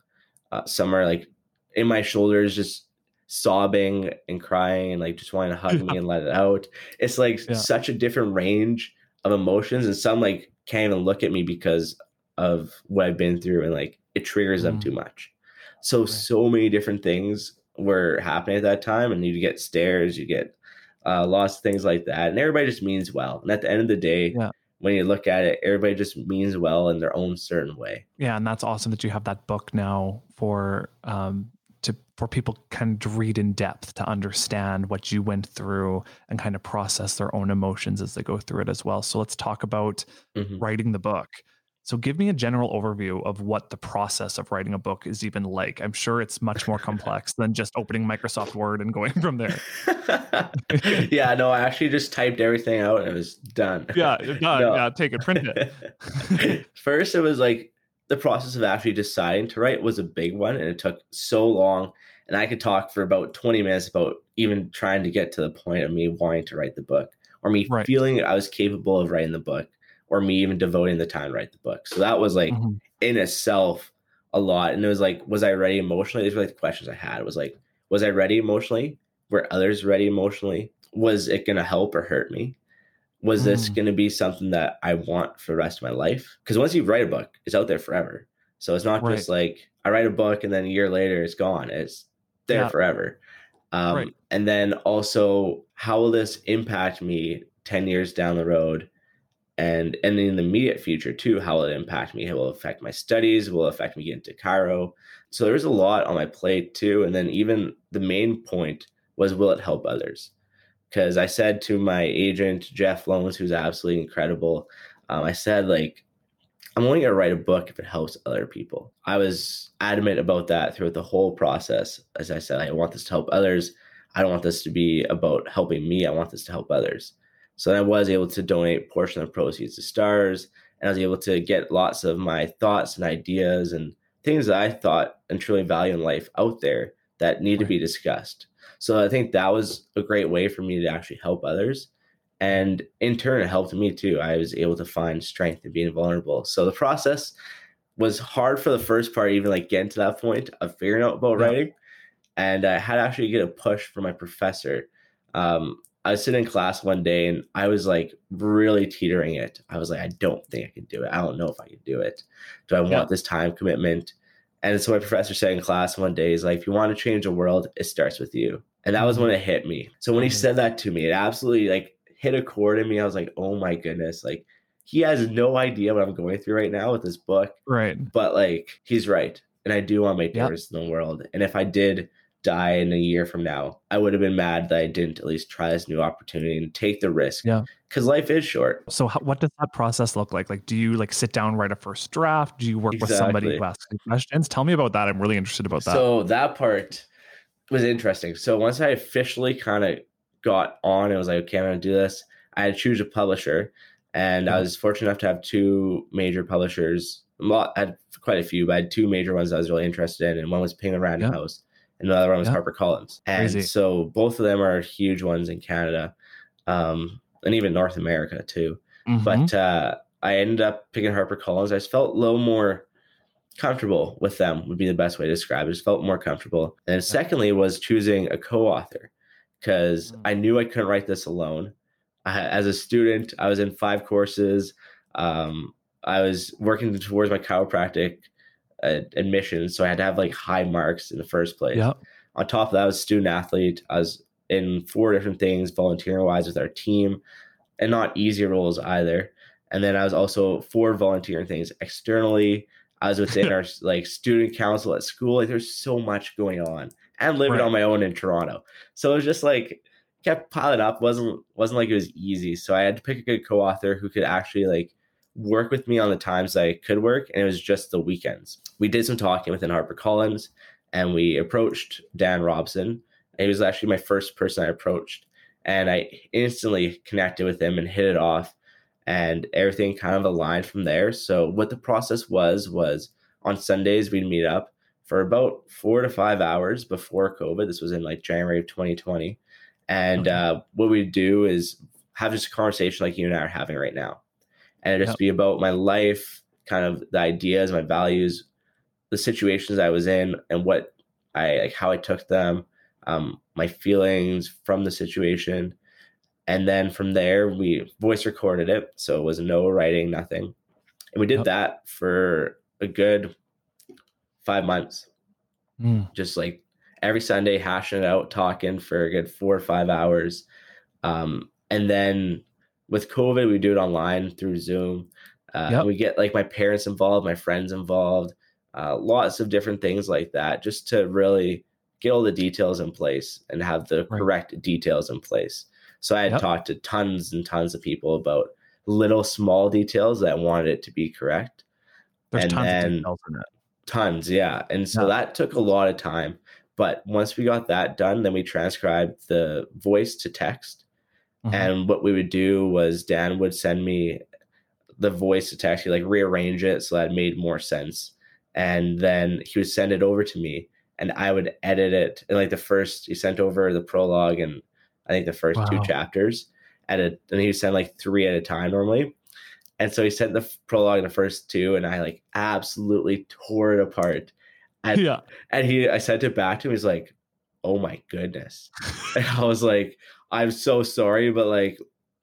H: Uh, some are like in my shoulders, just sobbing and crying and like just wanting to hug me and let it out. It's like
A: Yeah.
H: such a different range of emotions, and some like can't even look at me because of what I've been through, and like it triggers them
A: Mm.
H: too much. So
A: Right.
H: so many different things were happening at that time, and you get stares, you get uh, lots of things like that, and everybody just means well. And at the end of the day,
A: Yeah.
H: when you look at it, everybody just means well in their own certain way.
A: Yeah, and that's awesome that you have that book now for um to for people kind of read in depth to understand what you went through and kind of process their own emotions as they go through it as well. So let's talk about
H: Mhm.
A: writing the book. So give me a general overview of what the process of writing a book is even like. I'm sure it's much more complex than just opening Microsoft Word and going from there.
H: yeah, no, I actually just typed everything out and it was done.
A: Yeah, done.
H: No.
A: Yeah, take it, print it.
H: First, it was like the process of actually deciding to write was a big one, and it took so long. And I could talk for about 20 minutes about even trying to get to the point of me wanting to write the book, or me
A: Right.
H: feeling I was capable of writing the book, or me even devoting the time to write the book. So that was like
A: Mhm.
H: in itself a lot. And it was like, was I ready emotionally? These were like the questions I had. It was like, was I ready emotionally? Were others ready emotionally? Was it going to help or hurt me? Was this
A: Mm.
H: going to be something that I want for the rest of my life? Because once you write a book, it's out there forever. So it's not
A: Right.
H: just like I write a book and then a year later it's gone. It's there
A: Yeah.
H: forever. Um,
A: Right.
H: And then also, how will this impact me 10 years down the road? And, and in the immediate future too, how will it impact me? It will affect my studies, will it affect me getting to chiro. So there's a lot on my plate too. And then even the main point was will it help others? Because I said to my agent, Jeff Loans, who's absolutely incredible, um, I said, like, I'm only going to write a book if it helps other people. I was adamant about that throughout the whole process. As I said, I want this to help others. I don't want this to be about helping me. I want this to help others. So I was able to donate a portion of the proceeds to Stars, and I was able to get lots of my thoughts and ideas and things that I thought and truly value in life out there that need to be discussed. So I think that was a great way for me to actually help others. And in turn, it helped me too. I was able to find strength in being vulnerable. So the process was hard for the first part, even like getting to that point of figuring out about
A: Yeah.
H: writing. And I had to actually get a push from my professor. Um, I was sitting in class one day and I was like really teetering it. I was like, I don't think I can do it. I don't know if I can do it. Do I want this time commitment? And so my professor said in class one day, he's like, if you want to change the world, it starts with you. And that was when it hit me. So when he
A: Mhm.
H: said that to me, it absolutely like hit a chord in me. I was like, oh my goodness. Like he has no idea what I'm going through right now with this book,
A: Right.
H: but like he's right. And I do want to make
A: Yeah.
H: difference in the world. And if I did die in a year from now, I would have been mad that I didn't at least try this new opportunity and take the risk.
A: Yeah.
H: Because life is short.
A: So how, what does that process look like? Like, do you like sit down, write a first draft? Do you work with somebody
H: Exactly.
A: who asks questions? Tell me about that. I'm really interested about that.
H: So that part was interesting. So once I officially kind of got on and was like, okay, I'm going to do this, I had to choose a publisher. And I
A: Mhm.
H: was fortunate enough to have two major publishers. Well, I had quite a few, but I had two major ones I was really interested in. And one was Penguin Random
A: Yeah.
H: House, and the other one was
A: Yeah.
H: HarperCollins. And
A: Crazy.
H: so both of them are huge ones in Canada um, and even North America too.
A: Mhm.
H: But uh, I ended up picking HarperCollins. I just felt a little more comfortable with them would be the best way to describe it. Just felt more comfortable. And secondly was choosing a co-author because
A: Mm.
H: I knew I couldn't write this alone. I, as a student, I was in five courses. Um, I was working towards my chiropractic uh, admission, so I had to have like high marks in the first place.
A: yeah.
H: On top of that, I was a student athlete. I was in four different things, volunteering wise with our team, and not easy roles either. And then I was also four volunteering things externally. I was within our like student council at school. Like there's so much going on, and living
A: Right.
H: on my own in Toronto. So it was just like kept piling up. wasn't wasn't like it was easy. So I had to pick a good co-author who could actually like work with me on the times I could work, and it was just the weekends. We did some talking within HarperCollins, and we approached Dan Robson. He was actually my first person I approached, and I instantly connected with him and hit it off, and everything kind of aligned from there. So what the process was was on Sundays we'd meet up for about four to five hours before COVID. This was in like January of 2020, and
A: Okay.
H: uh, what we'd do is have just a conversation like you and I are having right now, and it'd just
A: Yep.
H: be about my life, kind of the ideas, my values, the situations I was in, and what I like, how I took them, um, my feelings from the situation, and then from there we voice recorded it, so it was no writing, nothing, and we did that for a good five months
A: Mm.
H: just like every Sunday hashing it out, talking for a good four or five hours. Um, and then with COVID, we do it online through Zoom. Uh,
A: Yep.
H: We get like my parents involved, my friends involved, uh, lots of different things like that, just to really get all the details in place and have the
A: Right.
H: correct details in place. So I had
A: Yep.
H: talked to tons and tons of people about little small details that wanted it to be correct.
A: There's
H: And
A: tons
H: then-
A: of details in it.
H: tons yeah and so
A: Yeah.
H: that took a lot of time but once we got that done then we transcribed the voice to text
A: Mhm.
H: and what we would do was dan would send me the voice to text he like rearrange it so that it made more sense and then he would send it over to me and i would edit it and like the first he sent over the prologue and i think the first two
A: Wow.
H: chapters edit and he would send like three at a time normally and so he sent the prologue and the first two and i like absolutely tore it apart and,
A: yeah.
H: and he i sent it back to him he's like oh my goodness and I was like, I'm so sorry, but like,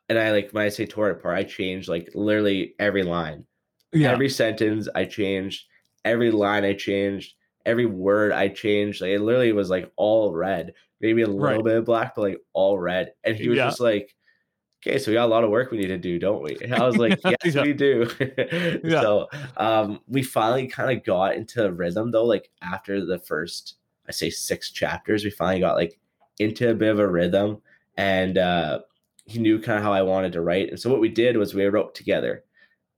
H: and I like when I say tore it apart, I changed like literally every line,
A: Yeah.
H: every sentence I changed, every line I changed, every word I changed. Like it literally was like all red, maybe a little
A: Right.
H: bit of black, but like all red. And he was
A: Yeah.
H: just like, okay, so we got a lot of work we need to do, don't we? And I was like, yes,
A: Yeah.
H: we do.
A: Yeah.
H: So um, we finally kind of got into a rhythm though, like after the first, I say six chapters, we finally got like into a bit of a rhythm and uh, he knew kind of how I wanted to write. And so what we did was we wrote together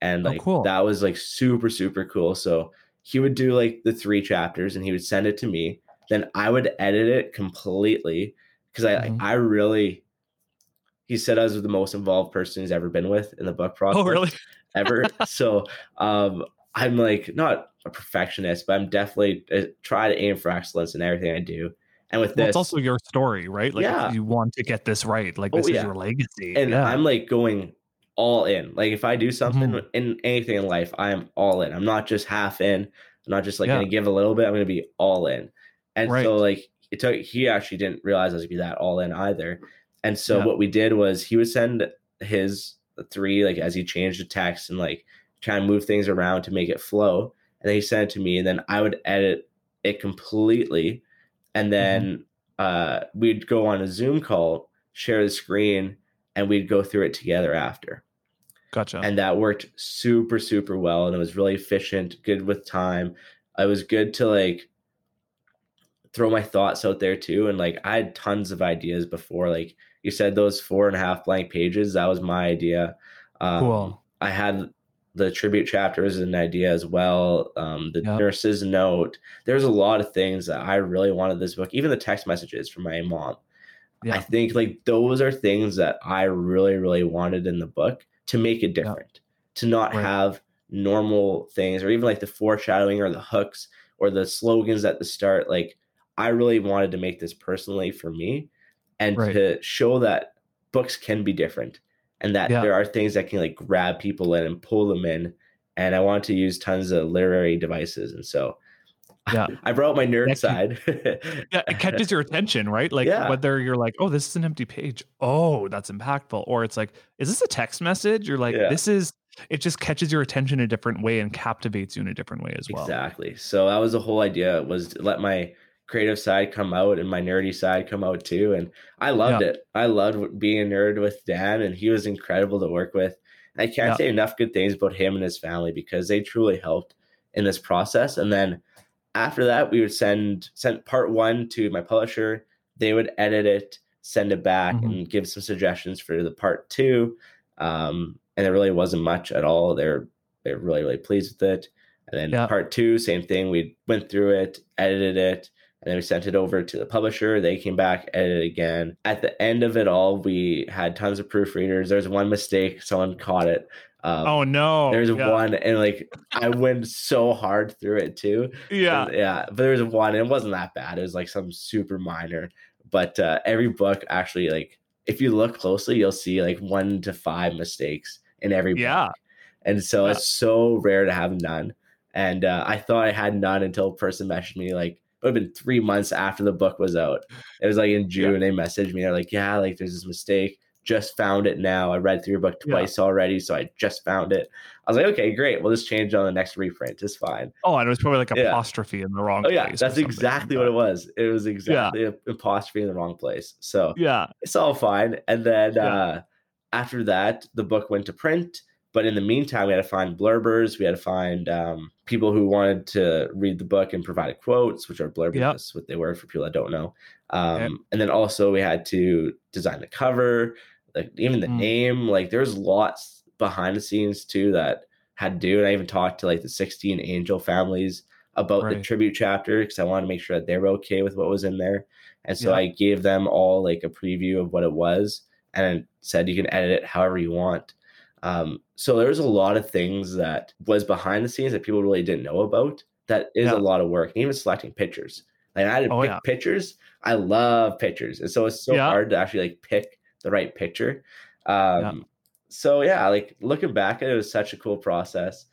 H: and
A: Oh,
H: like
A: cool.
H: that was like super, super cool. So he would do like the three chapters and he would send it to me. Then I would edit it completely because I
A: Mhm.
H: I really he said I was the most involved person he's ever been with in the book process
A: Oh, really?
H: ever. so um I'm like not a perfectionist, but I'm definitely uh, try to aim for excellence in everything I do. And with
A: Well,
H: this,
A: it's also your story, right? Like
H: Yeah.
A: you want to get this right. Like
H: Oh,
A: this
H: yeah.
A: is your legacy.
H: and
A: yeah.
H: I'm like going all in. Like if I do something
A: Mhm.
H: in anything in life, I am all in. I'm not just half in. I'm not just like
A: Yeah.
H: gonna give a little bit. I'm gonna be all in. And
A: Right.
H: so like it took he actually didn't realize I was gonna be that all in either. And so
A: Yeah.
H: what we did was he would send his three like as he changed the text and like try and move things around to make it flow. And then he sent it to me, and then I would edit it completely. And then uh, we'd go on a Zoom call, share the screen, and we'd go through it together after.
A: Gotcha.
H: And that worked super, super well. And it was really efficient, good with time. I was good to like throw my thoughts out there too. And like I had tons of ideas before. Like you said, those four and a half blank pages, that was my idea. Um,
A: Cool.
H: I had the tribute chapter as an idea as well. Um, the
A: Yep.
H: nurse's note. There's a lot of things that I really wanted this book, even the text messages from my mom. I think like those are things that I really, really wanted in the book to make it different, to not
A: Right.
H: have normal things or even like the foreshadowing or the hooks or the slogans at the start. Like I really wanted to make this personally for me and
A: Right.
H: to show that books can be different and that
A: Yeah.
H: there are things that can like grab people in and pull them in. And I want to use tons of literary devices. And so
A: Yeah.
H: I brought my nerd
A: That
H: side.
A: yeah, it catches your attention, right? Like
H: Yeah.
A: whether you're like, oh, this is an empty page. Oh, that's impactful. Or it's like, is this a text message? You're like,
H: Yeah.
A: this is it just catches your attention a different way and captivates you in a different way as well.
H: Exactly. So that was the whole idea was to let my creative side come out and my nerdy side come out too. And I loved
A: Yeah.
H: it. I loved being a nerd with Dan and he was incredible to work with. And I can't say enough good things about him and his family because they truly helped in this process. And then after that, we would send send part one to my publisher. They would edit it, send it back,
A: Mhm.
H: and give some suggestions for the part two. Um, and there really wasn't much at all. They're they're really really pleased with it. And then
A: Yeah.
H: part two, same thing. We went through it, edited it, and then we sent it over to the publisher. They came back, edited again. At the end of it all, we had tons of proofreaders. There's one mistake, someone caught it. Um,
A: Oh no.
H: there's
A: yeah.
H: one, and like I went so hard through it too.
A: Yeah.
H: And, yeah. But there was one, and it wasn't that bad. It was like some super minor. But uh, every book actually, like, if you look closely, you'll see like one to five mistakes in every book.
A: Yeah.
H: And so
A: Yeah.
H: it's so rare to have none. And uh, I thought I had none until a person messaged me like it would have been three months after the book was out. It was like in June. They messaged me. They're like, "Yeah, like there's this mistake. Just found it now. I read through your book
A: Yeah.
H: twice already, so I just found it." I was like, "Okay, great. We'll just change it on the next reprint. It's fine."
A: Oh, and it was probably like
H: Yeah.
A: apostrophe in the wrong
H: Oh yeah,
A: place.
H: that's exactly what it was. It was exactly an apostrophe in the wrong place. So
A: Yeah.
H: it's all fine. And then
A: Yeah.
H: uh, after that, the book went to print. But in the meantime, we had to find blurbers. We had to find um, people who wanted to read the book and provide quotes, which are blurbers.
A: Yep.
H: What they were for people that don't know. Um,
A: Okay.
H: And then also we had to design the cover, like even the
A: Mm.
H: name. Like there's lots behind the scenes too that had to do. And I even talked to like the 16 angel families about the tribute chapter because I wanted to make sure that they were okay with what was in there. And so
A: Yeah.
H: I gave them all like a preview of what it was and said you can edit it however you want. Um, so there was a lot of things that was behind the scenes that people really didn't know about. That is
A: Yeah.
H: a lot of work, and even selecting pictures. Like I had to
A: Oh,
H: pick
A: yeah.
H: pictures. I love pictures, and so it's so hard to actually like pick the right picture. Um, So yeah, like looking back it, was such a cool process,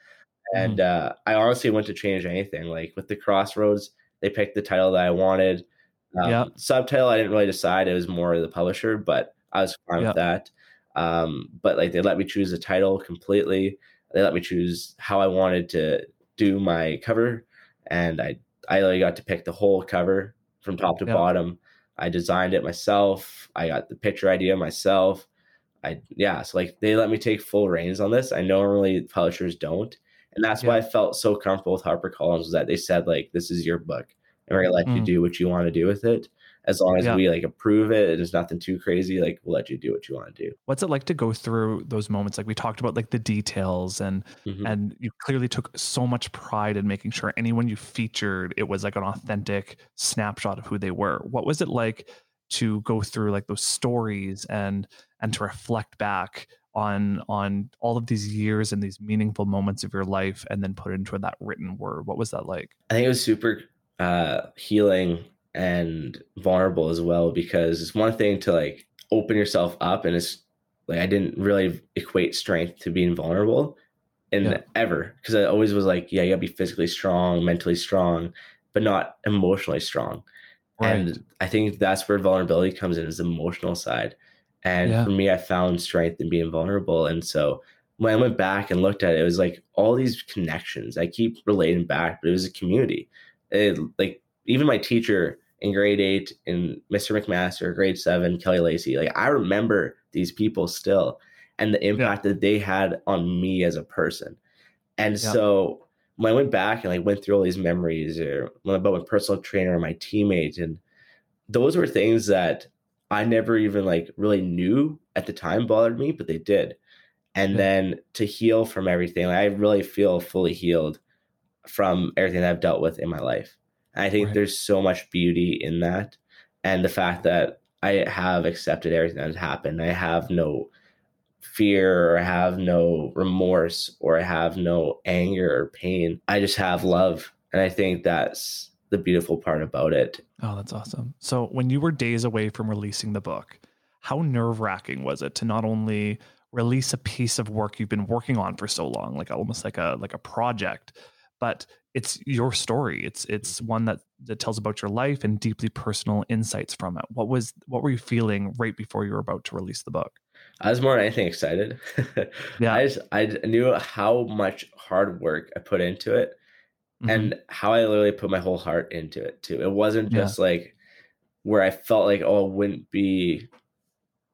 H: and
A: Mm-hmm.
H: uh, I honestly wouldn't to change anything. Like with the Crossroads, they picked the title that I wanted. Um,
A: Yeah.
H: Subtitle, I didn't really decide. It was more the publisher, but I was fine
A: Yeah.
H: with that. Um, but like they let me choose the title completely. They let me choose how I wanted to do my cover, and I I got to pick the whole cover from top to
A: Yeah.
H: bottom. I designed it myself. I got the picture idea myself. I yeah, so like they let me take full reins on this. I normally publishers don't, and that's why I felt so comfortable with HarperCollins was that they said like this is your book, and we're gonna let you
A: Mm.
H: do what you want to do with it. As long as
A: Yeah.
H: we like approve it, and it's nothing too crazy, like we'll let you do what you want to do.
A: What's it like to go through those moments? Like we talked about like the details and
H: Mhm.
A: and you clearly took so much pride in making sure anyone you featured it was like an authentic snapshot of who they were. What was it like to go through like those stories and and to reflect back on on all of these years and these meaningful moments of your life and then put it into that written word? What was that like?
H: I think it was super uh, healing and vulnerable as well because it's one thing to like open yourself up, and it's like I didn't really equate strength to being vulnerable, and
A: Yeah.
H: ever because I always was like, yeah, you gotta be physically strong, mentally strong, but not emotionally strong. And I think that's where vulnerability comes in is the emotional side. And
A: Yeah.
H: for me, I found strength in being vulnerable. And so when I went back and looked at it, it was like all these connections. I keep relating back, but it was a community. It, like even my teacher in grade eight, in Mr. McMaster, grade seven, Kelly Lacey, like I remember these people still and the impact that they had on me as a person. And
A: Yeah.
H: so when I went back and like went through all these memories or about my personal trainer, and my teammate, and those were things that I never even like really knew at the time bothered me, but they did. And
A: Yeah.
H: then to heal from everything, I really feel fully healed from everything that I've dealt with in my life. I think
A: Right.
H: there's so much beauty in that. And the fact that I have accepted everything that has happened. I have no fear or I have no remorse or I have no anger or pain. I just have love. And I think that's the beautiful part about it.
A: Oh, that's awesome. So, when you were days away from releasing the book, how nerve wracking was it to not only release a piece of work you've been working on for so long, like almost like a like a project, but it's your story. It's it's one that that tells about your life and deeply personal insights from it. What was what were you feeling right before you were about to release the book?
H: I was more than anything excited.
A: Yeah.
H: I just I knew how much hard work I put into it
A: Mhm.
H: and how I literally put my whole heart into it too. It wasn't
A: Yeah.
H: just like where I felt like, oh, it wouldn't be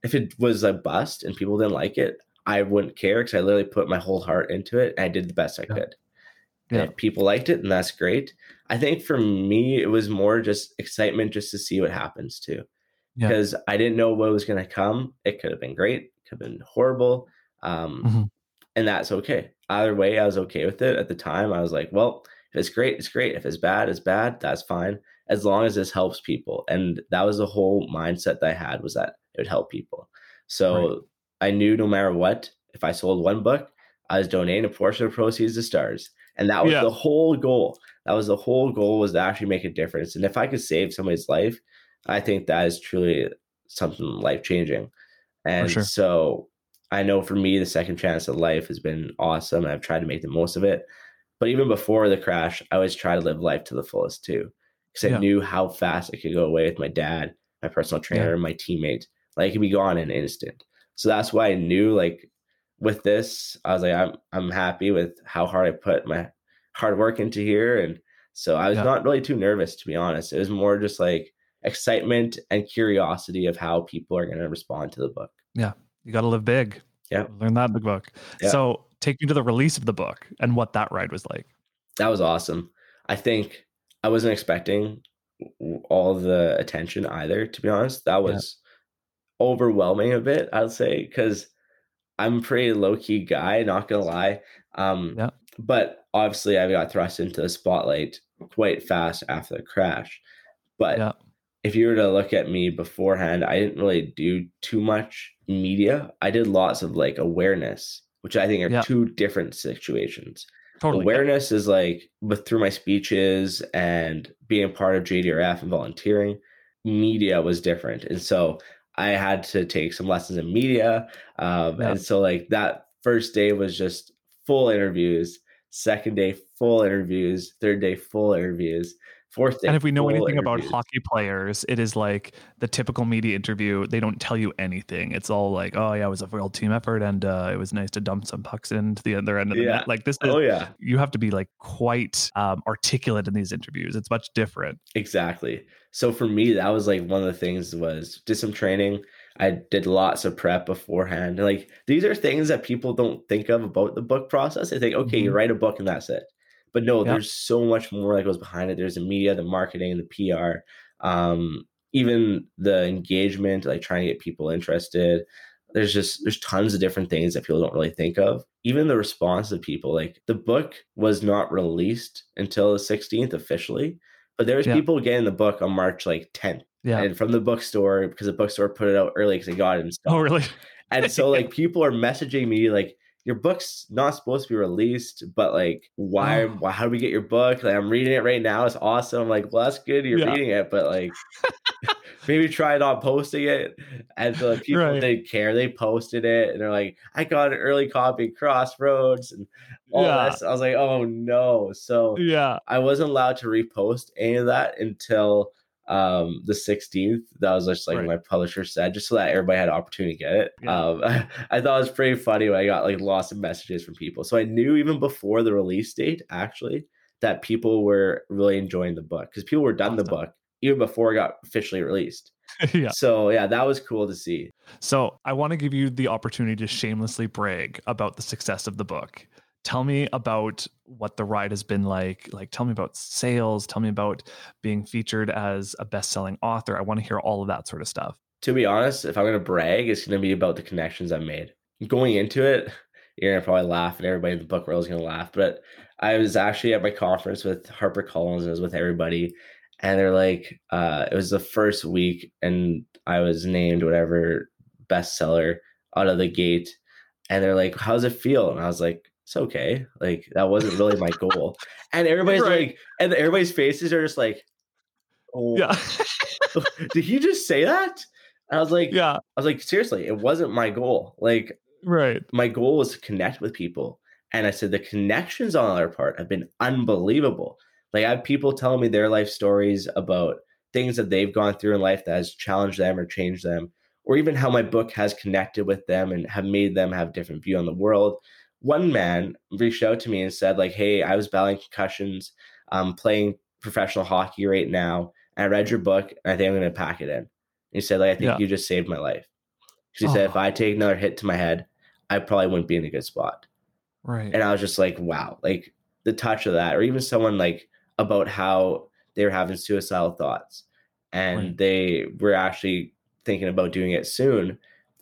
H: if it was a bust and people didn't like it, I wouldn't care because I literally put my whole heart into it and I did the best I
A: Yeah.
H: could.
A: Yeah.
H: And people liked it, and that's great. I think for me, it was more just excitement just to see what happens too.
A: Yeah.
H: Because I didn't know what was going to come. It could have been great, could have been horrible. Um,
A: Mhm.
H: And that's okay. Either way, I was okay with it at the time. I was like, well, if it's great, it's great. If it's bad, it's bad. That's fine. As long as this helps people. And that was the whole mindset that I had was that it would help people. So
A: Right.
H: I knew no matter what, if I sold one book, I was donating a portion of proceeds to stars. And that was
A: Yeah.
H: the whole goal. That was the whole goal was to actually make a difference. And if I could save somebody's life, I think that is truly something life changing. And
A: sure.
H: so I know for me, the second chance at life has been awesome. I've tried to make the most of it. But even before the crash, I always try to live life to the fullest too. Because I
A: Yeah.
H: knew how fast it could go away with my dad, my personal trainer, and my teammate. Like it could be gone in an instant. So that's why I knew like with this, I was like, I'm I'm happy with how hard I put my hard work into here. And so I was
A: Yeah.
H: not really too nervous to be honest. It was more just like excitement and curiosity of how people are gonna respond to the book.
A: Yeah, you got to live big.
H: Yeah.
A: Learn that in the book.
H: Yeah.
A: So, take me to the release of the book and what that ride was like.
H: that was awesome. I think I wasn't expecting all the attention either, to be honest. That
A: Yeah.
H: was overwhelming a bit, I'd say, because I'm a pretty low key guy, not gonna lie. Um,
A: Yeah.
H: But obviously, I got thrust into the spotlight quite fast after the crash. But
A: Yeah.
H: if you were to look at me beforehand, I didn't really do too much media. I did lots of like awareness, which I think are
A: Yeah.
H: two different situations.
A: Totally.
H: Awareness is like with through my speeches and being a part of JDRF and volunteering. Media was different, and so I had to take some lessons in media. Um,
A: Yeah.
H: And so like that first day was just full interviews. Second day, full interviews. Third day, full interviews. Fourth day,
A: And if we know anything about hockey players, it is like the typical media interview. They don't tell you anything. It's all like, "Oh yeah, it was a real team effort, and uh, it was nice to dump some pucks into the other end of the
H: Yeah.
A: net." Like this is,
H: oh yeah,
A: you have to be like quite um, articulate in these interviews. It's much different.
H: Exactly. So for me, that was like one of the things was did some training. I did lots of prep beforehand. And like these are things that people don't think of about the book process. They think, okay, you
A: Mhm.
H: write a book and that's it. But no,
A: Yeah.
H: there's so much more that goes behind it. There's the media, the marketing, the PR, um, even the engagement, like trying to get people interested. There's just there's tons of different things that people don't really think of. Even the response of people, like the book was not released until the 16th officially, but there was
A: Yeah.
H: people getting the book on March like 10th,
A: Yeah.
H: and from the bookstore because the bookstore put it out early because they got it
A: oh really?
H: And so like people are messaging me like your book's not supposed to be released, but like why,
A: Oh.
H: why how do we get your book? Like I'm reading it right now. It's awesome. I'm like, well, that's good. You're
A: Yeah.
H: reading it, but like maybe try not posting it. And so like, people
A: Right.
H: didn't care. They posted it and they're like, I got an early copy Crossroads and all
A: Yeah.
H: this. I was like, oh no. So
A: Yeah.
H: I wasn't allowed to repost any of that until um the 16th. That was just like
A: Right.
H: my publisher said, just so that everybody had an opportunity to get it.
A: Yeah.
H: Um I thought it was pretty funny when I got like lots of messages from people. So I knew even before the release date, actually, that people were really enjoying the book because people were done the book even before it got officially released.
A: yeah.
H: So yeah, that was cool to see.
A: So I want to give you the opportunity to shamelessly brag about the success of the book. Tell me about what the ride has been like. Like, tell me about sales. Tell me about being featured as a best-selling author. I want to hear all of that sort of stuff.
H: to be honest, if I'm gonna brag, it's gonna be about the connections I've made. Going into it, you're gonna probably laugh, and everybody in the book world is gonna laugh. But I was actually at my conference with Harper Collins, and I was with everybody, and they're like, uh, it was the first week, and I was named whatever bestseller out of the gate, and they're like, "How's it feel?" And I was like, "It's okay. Like that wasn't really my goal." And everybody's
A: Right.
H: like, and everybody's faces are just like, "Oh,
A: Yeah.
H: did he just say that?" And I was like,
A: yeah.
H: I was like, seriously, it wasn't my goal. Like,
A: Right.
H: my goal was to connect with people. And I said, the connections on our part have been unbelievable. Like, I have people telling me their life stories about things that they've gone through in life that has challenged them or changed them, or even how my book has connected with them and have made them have a different view on the world. One man reached out to me and said, like, hey, I was battling concussions, I'm playing professional hockey right now. And I read your book and I think I'm going to pack it in. He said, like, I think
A: Yeah.
H: you just saved my life. She said, if
A: Oh.
H: I take another hit to my head, I probably wouldn't be in a good spot.
A: Right.
H: And I was just like, wow, like the touch of that, or even someone like about how they were having suicidal thoughts and
A: Right.
H: they were actually thinking about doing it soon.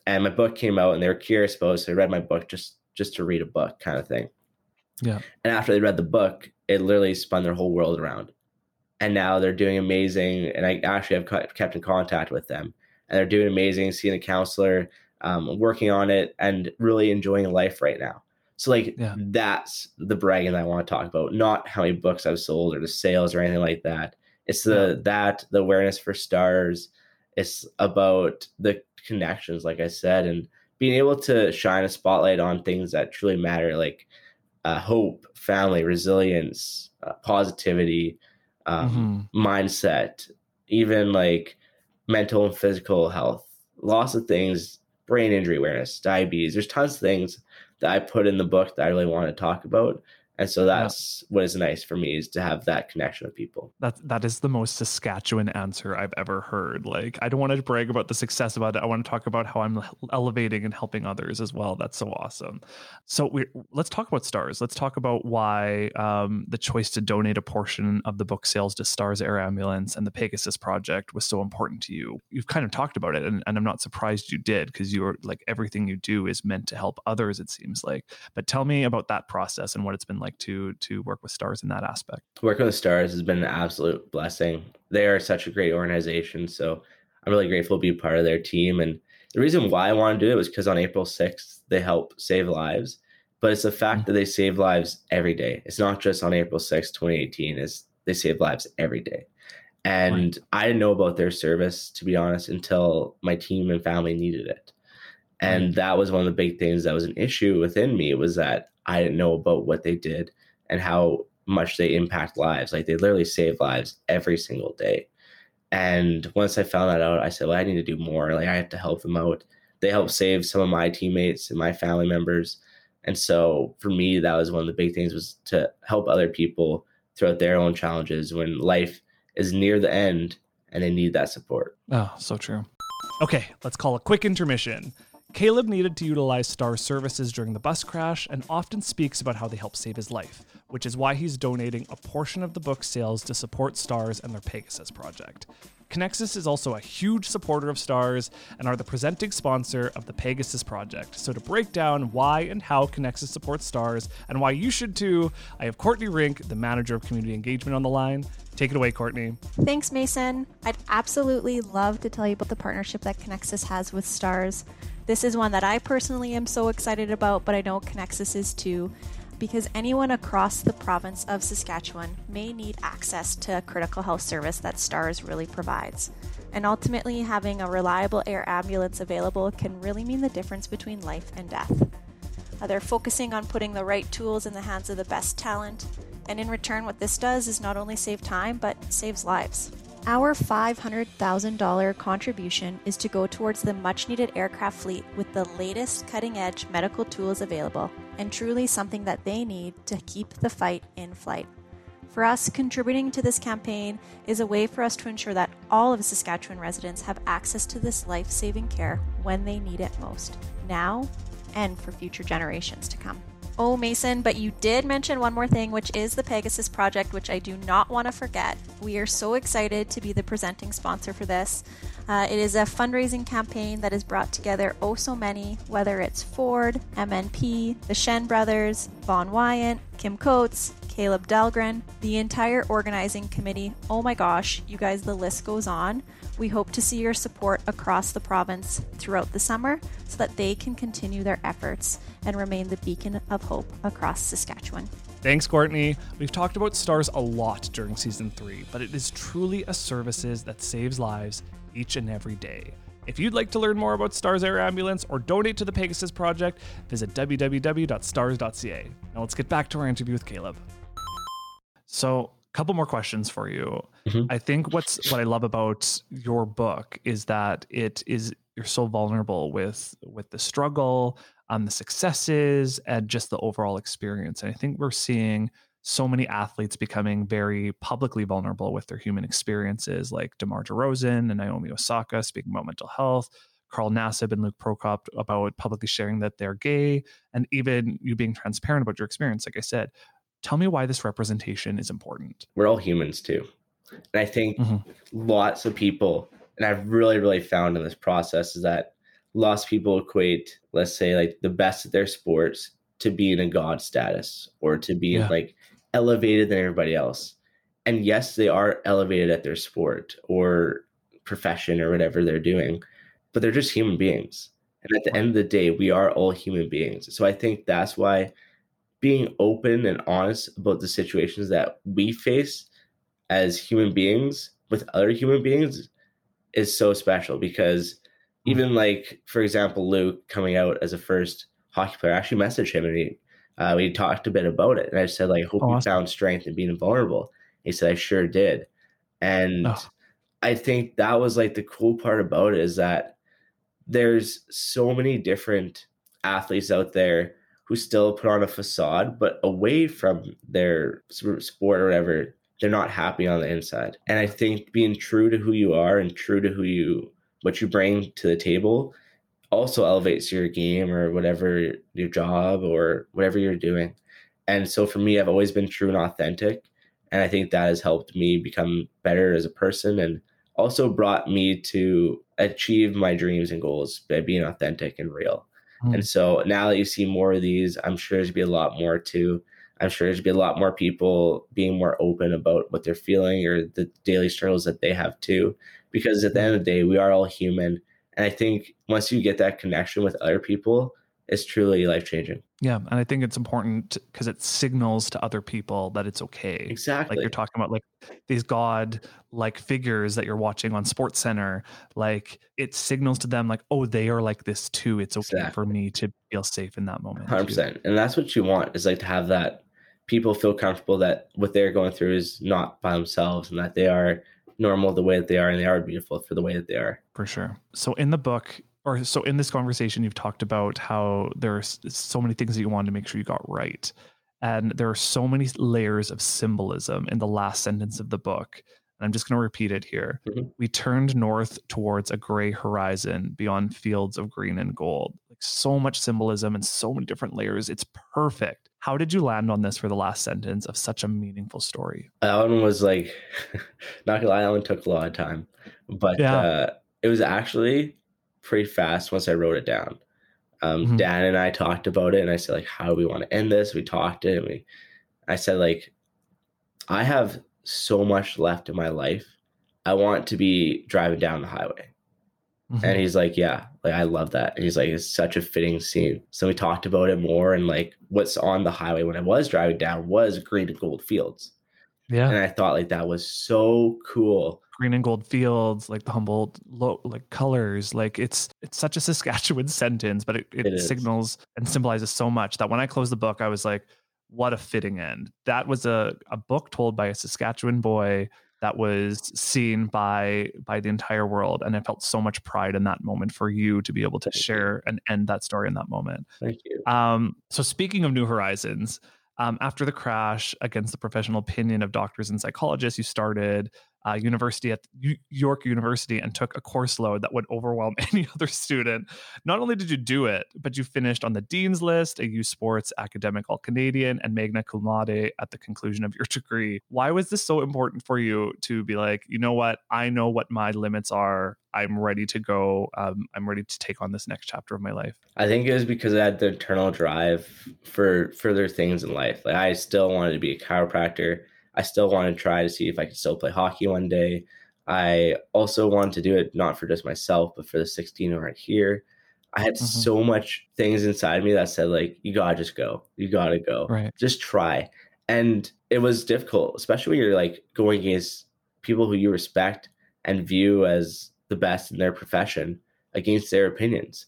H: And my book came out and they were curious about it. So they read my book just just to read a book kind of thing.
A: Yeah.
H: And after they read the book, it literally spun their whole world around. And now they're doing amazing. And I actually have kept in contact with them. And they're doing amazing, seeing a counselor, um, working on it, and really enjoying life right now. So, like,
A: Yeah.
H: that's the bragging that I want to talk about, not how many books I've sold or the sales or anything like that. It's the that the awareness for stars. It's about the connections, like I said, and being able to shine a spotlight on things that truly matter, like uh, hope, family, resilience, uh, positivity, um,
A: Mhm.
H: mindset, even like mental and physical health. Lots of things, brain injury awareness, diabetes. There's tons of things that I put in the book that I really want to talk about. And so that's what is nice for me is to have that connection with people.
A: That that is the most Saskatchewan answer I've ever heard. Like I don't want to brag about the success about it. I want to talk about how I'm elevating and helping others as well. That's so awesome. So we let's talk about stars. Let's talk about why um, the choice to donate a portion of the book sales to Stars Air Ambulance and the Pegasus Project was so important to you. You've kind of talked about it, and, and I'm not surprised you did because you're like everything you do is meant to help others. It seems like. But tell me about that process and what it's been like like to to work with stars in that aspect.
H: Working with stars has been an absolute blessing. They are such a great organization so i'm really grateful to be part of their team. And the reason why i want to do it was because on april 6th they help save lives but it's the fact mm-hmm. that they save lives every day. It's not just on april 6th 2018 is they save lives every day. And right. i didn't know about their service to be honest until my team and family needed it. And that was one of the big things that was an issue within me was that I didn't know about what they did and how much they impact lives. Like they literally save lives every single day. And once I found that out, I said, well, I need to do more. Like I have to help them out. They help save some of my teammates and my family members. And so for me, that was one of the big things was to help other people throughout their own challenges when life is near the end and they need that support.
A: Oh, so true. Okay, let's call a quick intermission. Kaleb needed to utilize Star services during the bus crash and often speaks about how they helped save his life, which is why he's donating a portion of the book sales to support Stars and their Pegasus project. Connexus is also a huge supporter of Stars and are the presenting sponsor of the Pegasus project. So, to break down why and how Connexus supports Stars and why you should too, I have Courtney Rink, the manager of community engagement, on the line. Take it away, Courtney.
D: Thanks, Mason. I'd absolutely love to tell you about the partnership that Connexus has with Stars. This is one that I personally am so excited about, but I know Connexus is too, because anyone across the province of Saskatchewan may need access to a critical health service that STARS really provides. And ultimately, having a reliable air ambulance available can really mean the difference between life and death. They're focusing on putting the right tools in the hands of the best talent, and in return, what this does is not only save time, but saves lives. Our $500,000 contribution is to go towards the much needed aircraft fleet with the latest cutting edge medical tools available, and truly something that they need to keep the fight in flight. For us, contributing to this campaign is a way for us to ensure that all of Saskatchewan residents have access to this life saving care when they need it most, now and for future generations to come. Oh, Mason, but you did mention one more thing, which is the Pegasus Project, which I do not want to forget. We are so excited to be the presenting sponsor for this. Uh, it is a fundraising campaign that has brought together oh so many, whether it's Ford, MNP, the Shen brothers, Vaughn Wyant, Kim Coates, Kaleb Dahlgren, the entire organizing committee. Oh my gosh, you guys, the list goes on. We hope to see your support across the province throughout the summer so that they can continue their efforts and remain the beacon of hope across Saskatchewan.
A: Thanks, Courtney. We've talked about STARS a lot during season three, but it is truly a services that saves lives each and every day. If you'd like to learn more about STARS Air Ambulance or donate to the Pegasus Project, visit www.stars.ca. Now let's get back to our interview with Kaleb. So, a couple more questions for you. Mm-hmm. I think what's what I love about your book is that it is you're so vulnerable with with the struggle, um, the successes, and just the overall experience. And I think we're seeing so many athletes becoming very publicly vulnerable with their human experiences, like DeMar DeRozan and Naomi Osaka speaking about mental health. Carl Nassib and Luke Prokop about publicly sharing that they're gay, and even you being transparent about your experience. Like I said, Tell me why this representation is important.
H: We're all humans too. And I think mm-hmm. lots of people, and I've really, really found in this process is that lots of people equate, let's say, like the best at their sports to be in a god status or to be yeah. like elevated than everybody else. And yes, they are elevated at their sport or profession or whatever they're doing, but they're just human beings. And at the end of the day, we are all human beings. So I think that's why being open and honest about the situations that we face as human beings with other human beings is so special because mm-hmm. even like for example luke coming out as a first hockey player I actually messaged him and he uh, we talked a bit about it and i said like I hope oh, you found strength in being vulnerable he said i sure did and oh. i think that was like the cool part about it is that there's so many different athletes out there who still put on a facade, but away from their sport or whatever, they're not happy on the inside. And I think being true to who you are and true to who you what you bring to the table also elevates your game or whatever your job or whatever you're doing. And so for me, I've always been true and authentic. And I think that has helped me become better as a person and also brought me to achieve my dreams and goals by being authentic and real. Mm. And so now that you see more of these, I'm sure there's be a lot more too. I'm sure there's be a lot more people being more open about what they're feeling or the daily struggles that they have too. Because at the end of the day, we are all human. And I think once you get that connection with other people, it's truly life changing.
A: Yeah, and I think it's important because it signals to other people that it's okay.
H: Exactly.
A: Like you're talking about like these god like figures that you're watching on Sports Center, like it signals to them like, oh, they are like this too. It's okay exactly. for me to feel safe in that moment.
H: 100%. And that's what you want is like to have that people feel comfortable that what they're going through is not by themselves and that they are normal the way that they are and they are beautiful for the way that they are.
A: For sure. So in the book, or so in this conversation, you've talked about how there are so many things that you wanted to make sure you got right. And there are so many layers of symbolism in the last sentence of the book. And I'm just going to repeat it here. Mm-hmm. We turned north towards a gray horizon beyond fields of green and gold. Like so much symbolism and so many different layers. It's perfect. How did you land on this for the last sentence of such a meaningful story?
H: That one was like, not gonna lie, that one took a lot of time, but yeah. uh, it was actually pretty fast once I wrote it down. Um, mm-hmm. Dan and I talked about it, and I said like, "How do we want to end this?" We talked it, and we, I said like, I have so much left in my life. I want to be driving down the highway. Mm-hmm. And he's like, Yeah, like I love that. And he's like, It's such a fitting scene. So we talked about it more and like what's on the highway when I was driving down was green and gold fields. Yeah. And I thought like that was so cool
A: green and gold fields, like the Humboldt lo- like colors. Like it's it's such a Saskatchewan sentence, but it, it, it signals and symbolizes so much that when I closed the book, I was like, what a fitting end. That was a, a book told by a Saskatchewan boy that was seen by by the entire world and i felt so much pride in that moment for you to be able to Thank share you. and end that story in that moment
H: Thank you.
A: Um, so speaking of new horizons um, after the crash against the professional opinion of doctors and psychologists you started uh, university at York University and took a course load that would overwhelm any other student. Not only did you do it, but you finished on the dean's list, a U Sports academic all Canadian, and magna cum laude at the conclusion of your degree. Why was this so important for you to be like, you know what? I know what my limits are. I'm ready to go. Um, I'm ready to take on this next chapter of my life.
H: I think it was because I had the internal drive for further things in life. Like I still wanted to be a chiropractor. I still want to try to see if I can still play hockey one day. I also want to do it not for just myself, but for the 16 who aren't here. I had mm-hmm. so much things inside me that said, like, you gotta just go. You gotta go.
A: Right.
H: Just try. And it was difficult, especially when you're like going against people who you respect and view as the best in their profession against their opinions.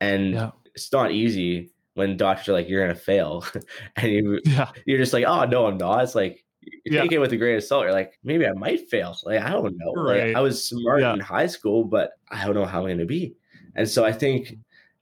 H: And yeah. it's not easy when doctors are like, you're gonna fail. and you yeah. you're just like, oh no, I'm not. It's like you yeah. take it with a grain of salt. You're like, maybe I might fail. Like, I don't know. Right. Like, I was smart yeah. in high school, but I don't know how I'm going to be. And so I think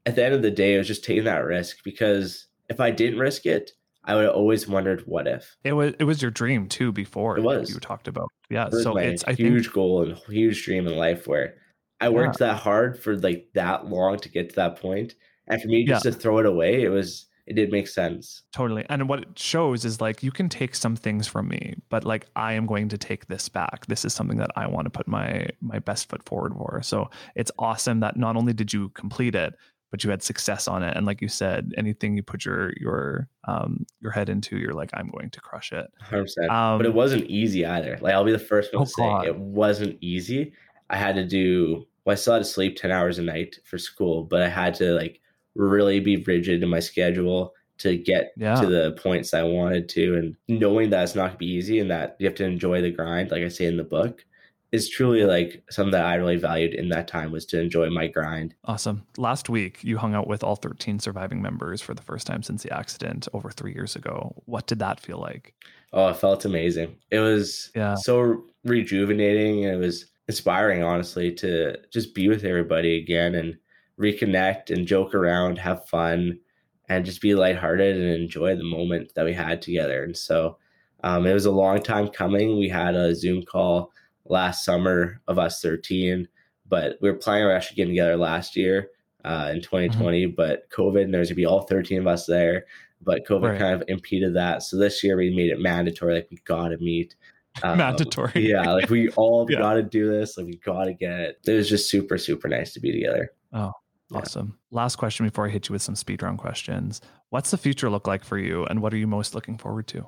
H: at the end of the day, it was just taking that risk because if I didn't risk it, I would have always wondered what if.
A: It was it was your dream too before
H: it was
A: you talked about. Yeah. It so it's
H: a huge think, goal and huge dream in life where I worked yeah. that hard for like that long to get to that point. And for me just to throw it away, it was it did make sense.
A: Totally. And what it shows is like you can take some things from me, but like I am going to take this back. This is something that I want to put my my best foot forward for. So it's awesome that not only did you complete it, but you had success on it. And like you said, anything you put your your um your head into, you're like, I'm going to crush it.
H: 100%. Um, but it wasn't easy either. Like I'll be the first one oh to say God. it wasn't easy. I had to do well, I still had to sleep 10 hours a night for school, but I had to like really be rigid in my schedule to get yeah. to the points I wanted to. And knowing that it's not gonna be easy and that you have to enjoy the grind, like I say in the book, is truly like something that I really valued in that time was to enjoy my grind.
A: Awesome. Last week you hung out with all 13 surviving members for the first time since the accident over three years ago. What did that feel like?
H: Oh, it felt amazing. It was yeah. so rejuvenating. And it was inspiring, honestly, to just be with everybody again and reconnect and joke around, have fun, and just be lighthearted and enjoy the moment that we had together. And so um, it was a long time coming. We had a Zoom call last summer of us 13, but we were planning on actually getting together last year uh, in 2020, mm-hmm. but COVID, and there's gonna be all 13 of us there. But COVID right. kind of impeded that. So this year we made it mandatory. Like we gotta meet.
A: Um, mandatory.
H: yeah, like we all yeah. gotta do this. Like we gotta get it. It was just super, super nice to be together.
A: Oh, awesome. Yeah. Last question before I hit you with some speed round questions. What's the future look like for you and what are you most looking forward to?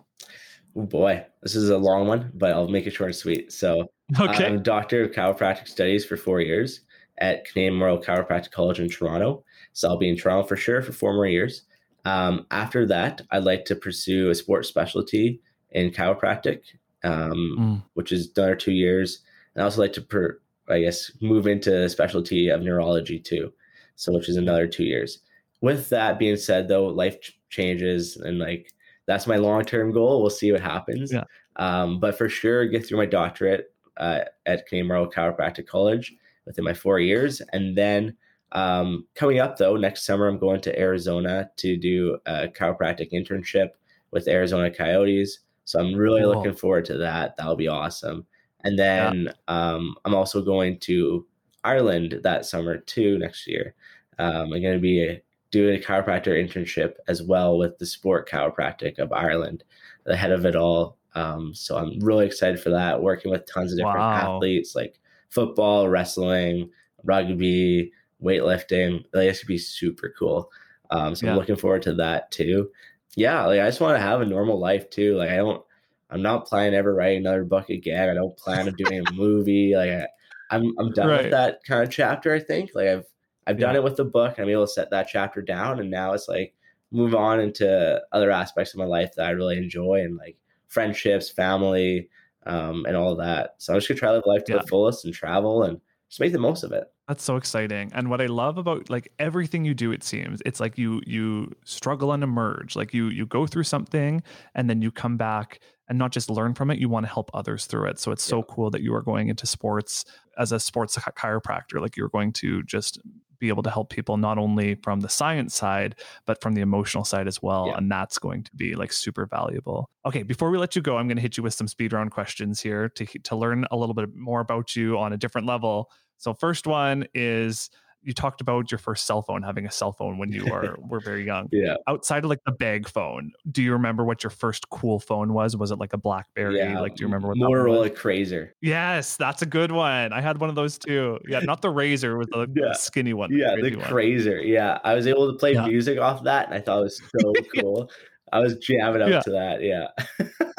H: Oh boy, this is a long one, but I'll make it short and sweet. So, okay. I'm a doctor of chiropractic studies for four years at Canadian Memorial Chiropractic College in Toronto. So I'll be in Toronto for sure for four more years. Um, after that, I'd like to pursue a sports specialty in chiropractic, um, mm. which is another two years. And I also like to, per, I guess, move into a specialty of neurology too. So, which is another two years. With that being said, though, life ch- changes and like that's my long term goal. We'll see what happens. Yeah. Um, but for sure, get through my doctorate uh, at Canadian Memorial Chiropractic College within my four years. And then um, coming up, though, next summer, I'm going to Arizona to do a chiropractic internship with Arizona Coyotes. So I'm really cool. looking forward to that. That'll be awesome. And then yeah. um, I'm also going to Ireland that summer too next year. Um, I'm going to be doing a chiropractor internship as well with the sport chiropractic of Ireland, the head of it all. Um, so I'm really excited for that. Working with tons of different wow. athletes like football, wrestling, rugby, weightlifting. Like, this could be super cool. Um, so yeah. I'm looking forward to that too. Yeah, like I just want to have a normal life too. Like I don't, I'm not planning ever writing another book again. I don't plan on doing a movie. Like I, I'm, I'm done right. with that kind of chapter. I think like I've I've done it with the book and I'm able to set that chapter down. And now it's like move on into other aspects of my life that I really enjoy and like friendships, family, um, and all that. So I'm just gonna try to live life to yeah. the fullest and travel and just make the most of it.
A: That's so exciting. And what I love about like everything you do, it seems it's like you you struggle and emerge. Like you you go through something and then you come back and not just learn from it, you want to help others through it. So it's yeah. so cool that you are going into sports as a sports chiropractor. Like you're going to just be able to help people not only from the science side but from the emotional side as well yeah. and that's going to be like super valuable okay before we let you go i'm going to hit you with some speed round questions here to to learn a little bit more about you on a different level so first one is you talked about your first cell phone having a cell phone when you were were very young.
H: Yeah.
A: Outside of like the bag phone, do you remember what your first cool phone was? Was it like a BlackBerry? Yeah. Like, do you remember what
H: Motorola Razr?
A: Yes, that's a good one. I had one of those too. Yeah, not the Razr, with the, yeah. skinny one.
H: Yeah, the, the Razr. Yeah, I was able to play yeah. music off that, and I thought it was so cool. I was jamming up yeah. to that. Yeah.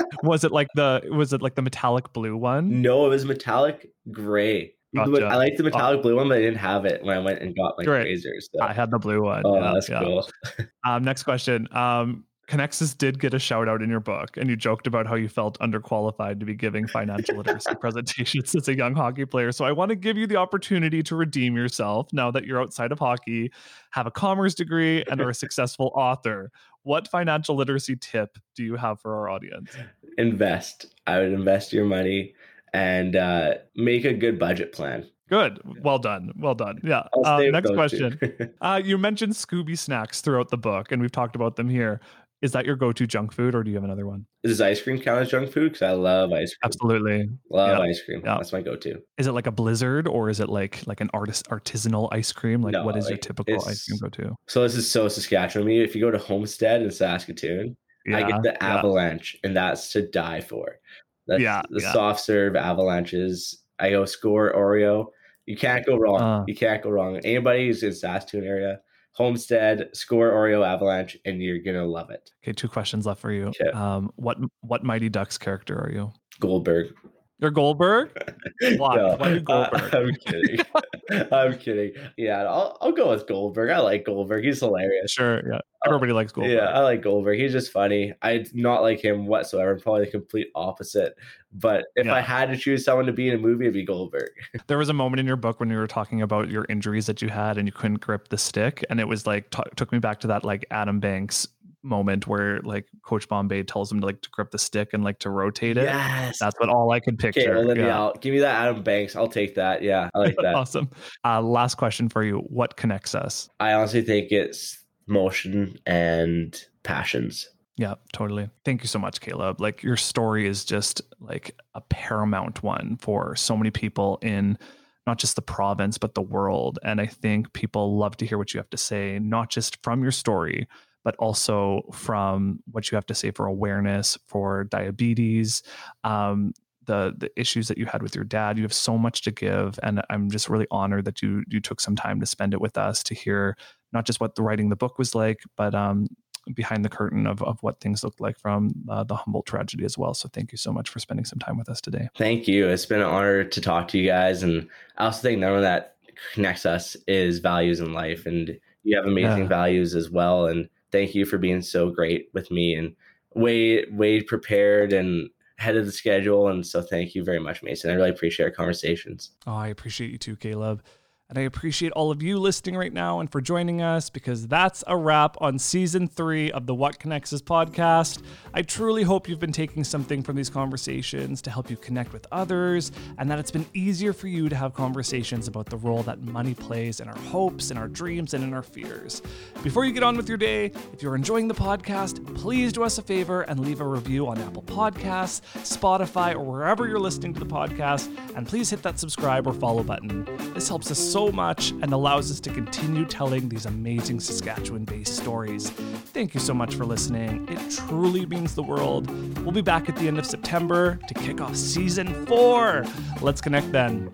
A: was it like the was it like the metallic blue one?
H: No, it was metallic gray. Gotcha. I like the metallic blue one, but I didn't have it when I went and got my Great. Razrs.
A: So. I had the blue one.
H: Oh, yeah, that's yeah. cool.
A: um, next question. Um, Connexus did get a shout out in your book, and you joked about how you felt underqualified to be giving financial literacy presentations as a young hockey player. So I want to give you the opportunity to redeem yourself now that you're outside of hockey, have a commerce degree, and are a successful author. What financial literacy tip do you have for our audience?
H: Invest. I would invest your money and uh, make a good budget plan.
A: Good. Well done. Well done. Yeah. Uh, next question. uh, you mentioned Scooby snacks throughout the book, and we've talked about them here. Is that your go-to junk food, or do you have another one?
H: Does ice cream count as junk food? Because I love ice cream.
A: Absolutely.
H: Love ice cream. That's my go-to.
A: Is it like a blizzard, or is it like like an artist artisanal ice cream? Like, no, what is like, your typical ice cream go-to?
H: So this is so Saskatchewan. I mean, if you go to Homestead in Saskatoon, yeah, I get the avalanche, and that's to die for. That's yeah, the yeah. soft serve avalanches. I go Skor Oreo. You can't go wrong. Uh, you can't go wrong. Anybody who's in Saskatoon area, Homestead, Skor Oreo avalanche, and you're gonna love it.
A: Okay, two questions left for you. Okay. Um, what what Mighty Ducks character are you?
H: Goldberg.
A: You're Goldberg? No, Why Goldberg?
H: Uh, I'm kidding. I'm kidding. Yeah, I'll, I'll go with Goldberg. I like Goldberg. He's hilarious.
A: Sure. Yeah. Everybody uh, likes Goldberg.
H: Yeah, I like Goldberg. He's just funny. I not like him whatsoever. Probably the complete opposite. But if yeah. I had to choose someone to be in a movie, it'd be Goldberg.
A: there was a moment in your book when you were talking about your injuries that you had and you couldn't grip the stick, and it was like t- took me back to that like Adam Banks moment where like Coach Bombay tells him to like to grip the stick and like to rotate it.
H: Yes,
A: that's what all I can picture. Okay,
H: well, yeah. give me that Adam Banks. I'll take that. Yeah, I like that.
A: awesome. Uh, last question for you: What connects us?
H: I honestly think it's motion and passions.
A: Yeah, totally. Thank you so much, Kaleb. Like your story is just like a paramount one for so many people in not just the province, but the world. And I think people love to hear what you have to say, not just from your story, but also from what you have to say for awareness for diabetes, um, the the issues that you had with your dad. You have so much to give, and I'm just really honored that you you took some time to spend it with us to hear not just what the writing the book was like, but um, behind the curtain of, of what things looked like from uh, the Humboldt tragedy as well. So thank you so much for spending some time with us today.
H: Thank you. It's been an honor to talk to you guys. And I also think none of that connects us is values in life. And you have amazing yeah. values as well. And thank you for being so great with me and way, way prepared and ahead of the schedule. And so thank you very much, Mason. I really appreciate our conversations.
A: Oh, I appreciate you too, Kaleb. And I appreciate all of you listening right now and for joining us because that's a wrap on season three of the What Connects Us podcast. I truly hope you've been taking something from these conversations to help you connect with others and that it's been easier for you to have conversations about the role that money plays in our hopes, in our dreams, and in our fears. Before you get on with your day, if you're enjoying the podcast, please do us a favor and leave a review on Apple Podcasts, Spotify, or wherever you're listening to the podcast. And please hit that subscribe or follow button. This helps us so much and allows us to continue telling these amazing Saskatchewan based stories. Thank you so much for listening. It truly means the world. We'll be back at the end of September to kick off season four. Let's connect then.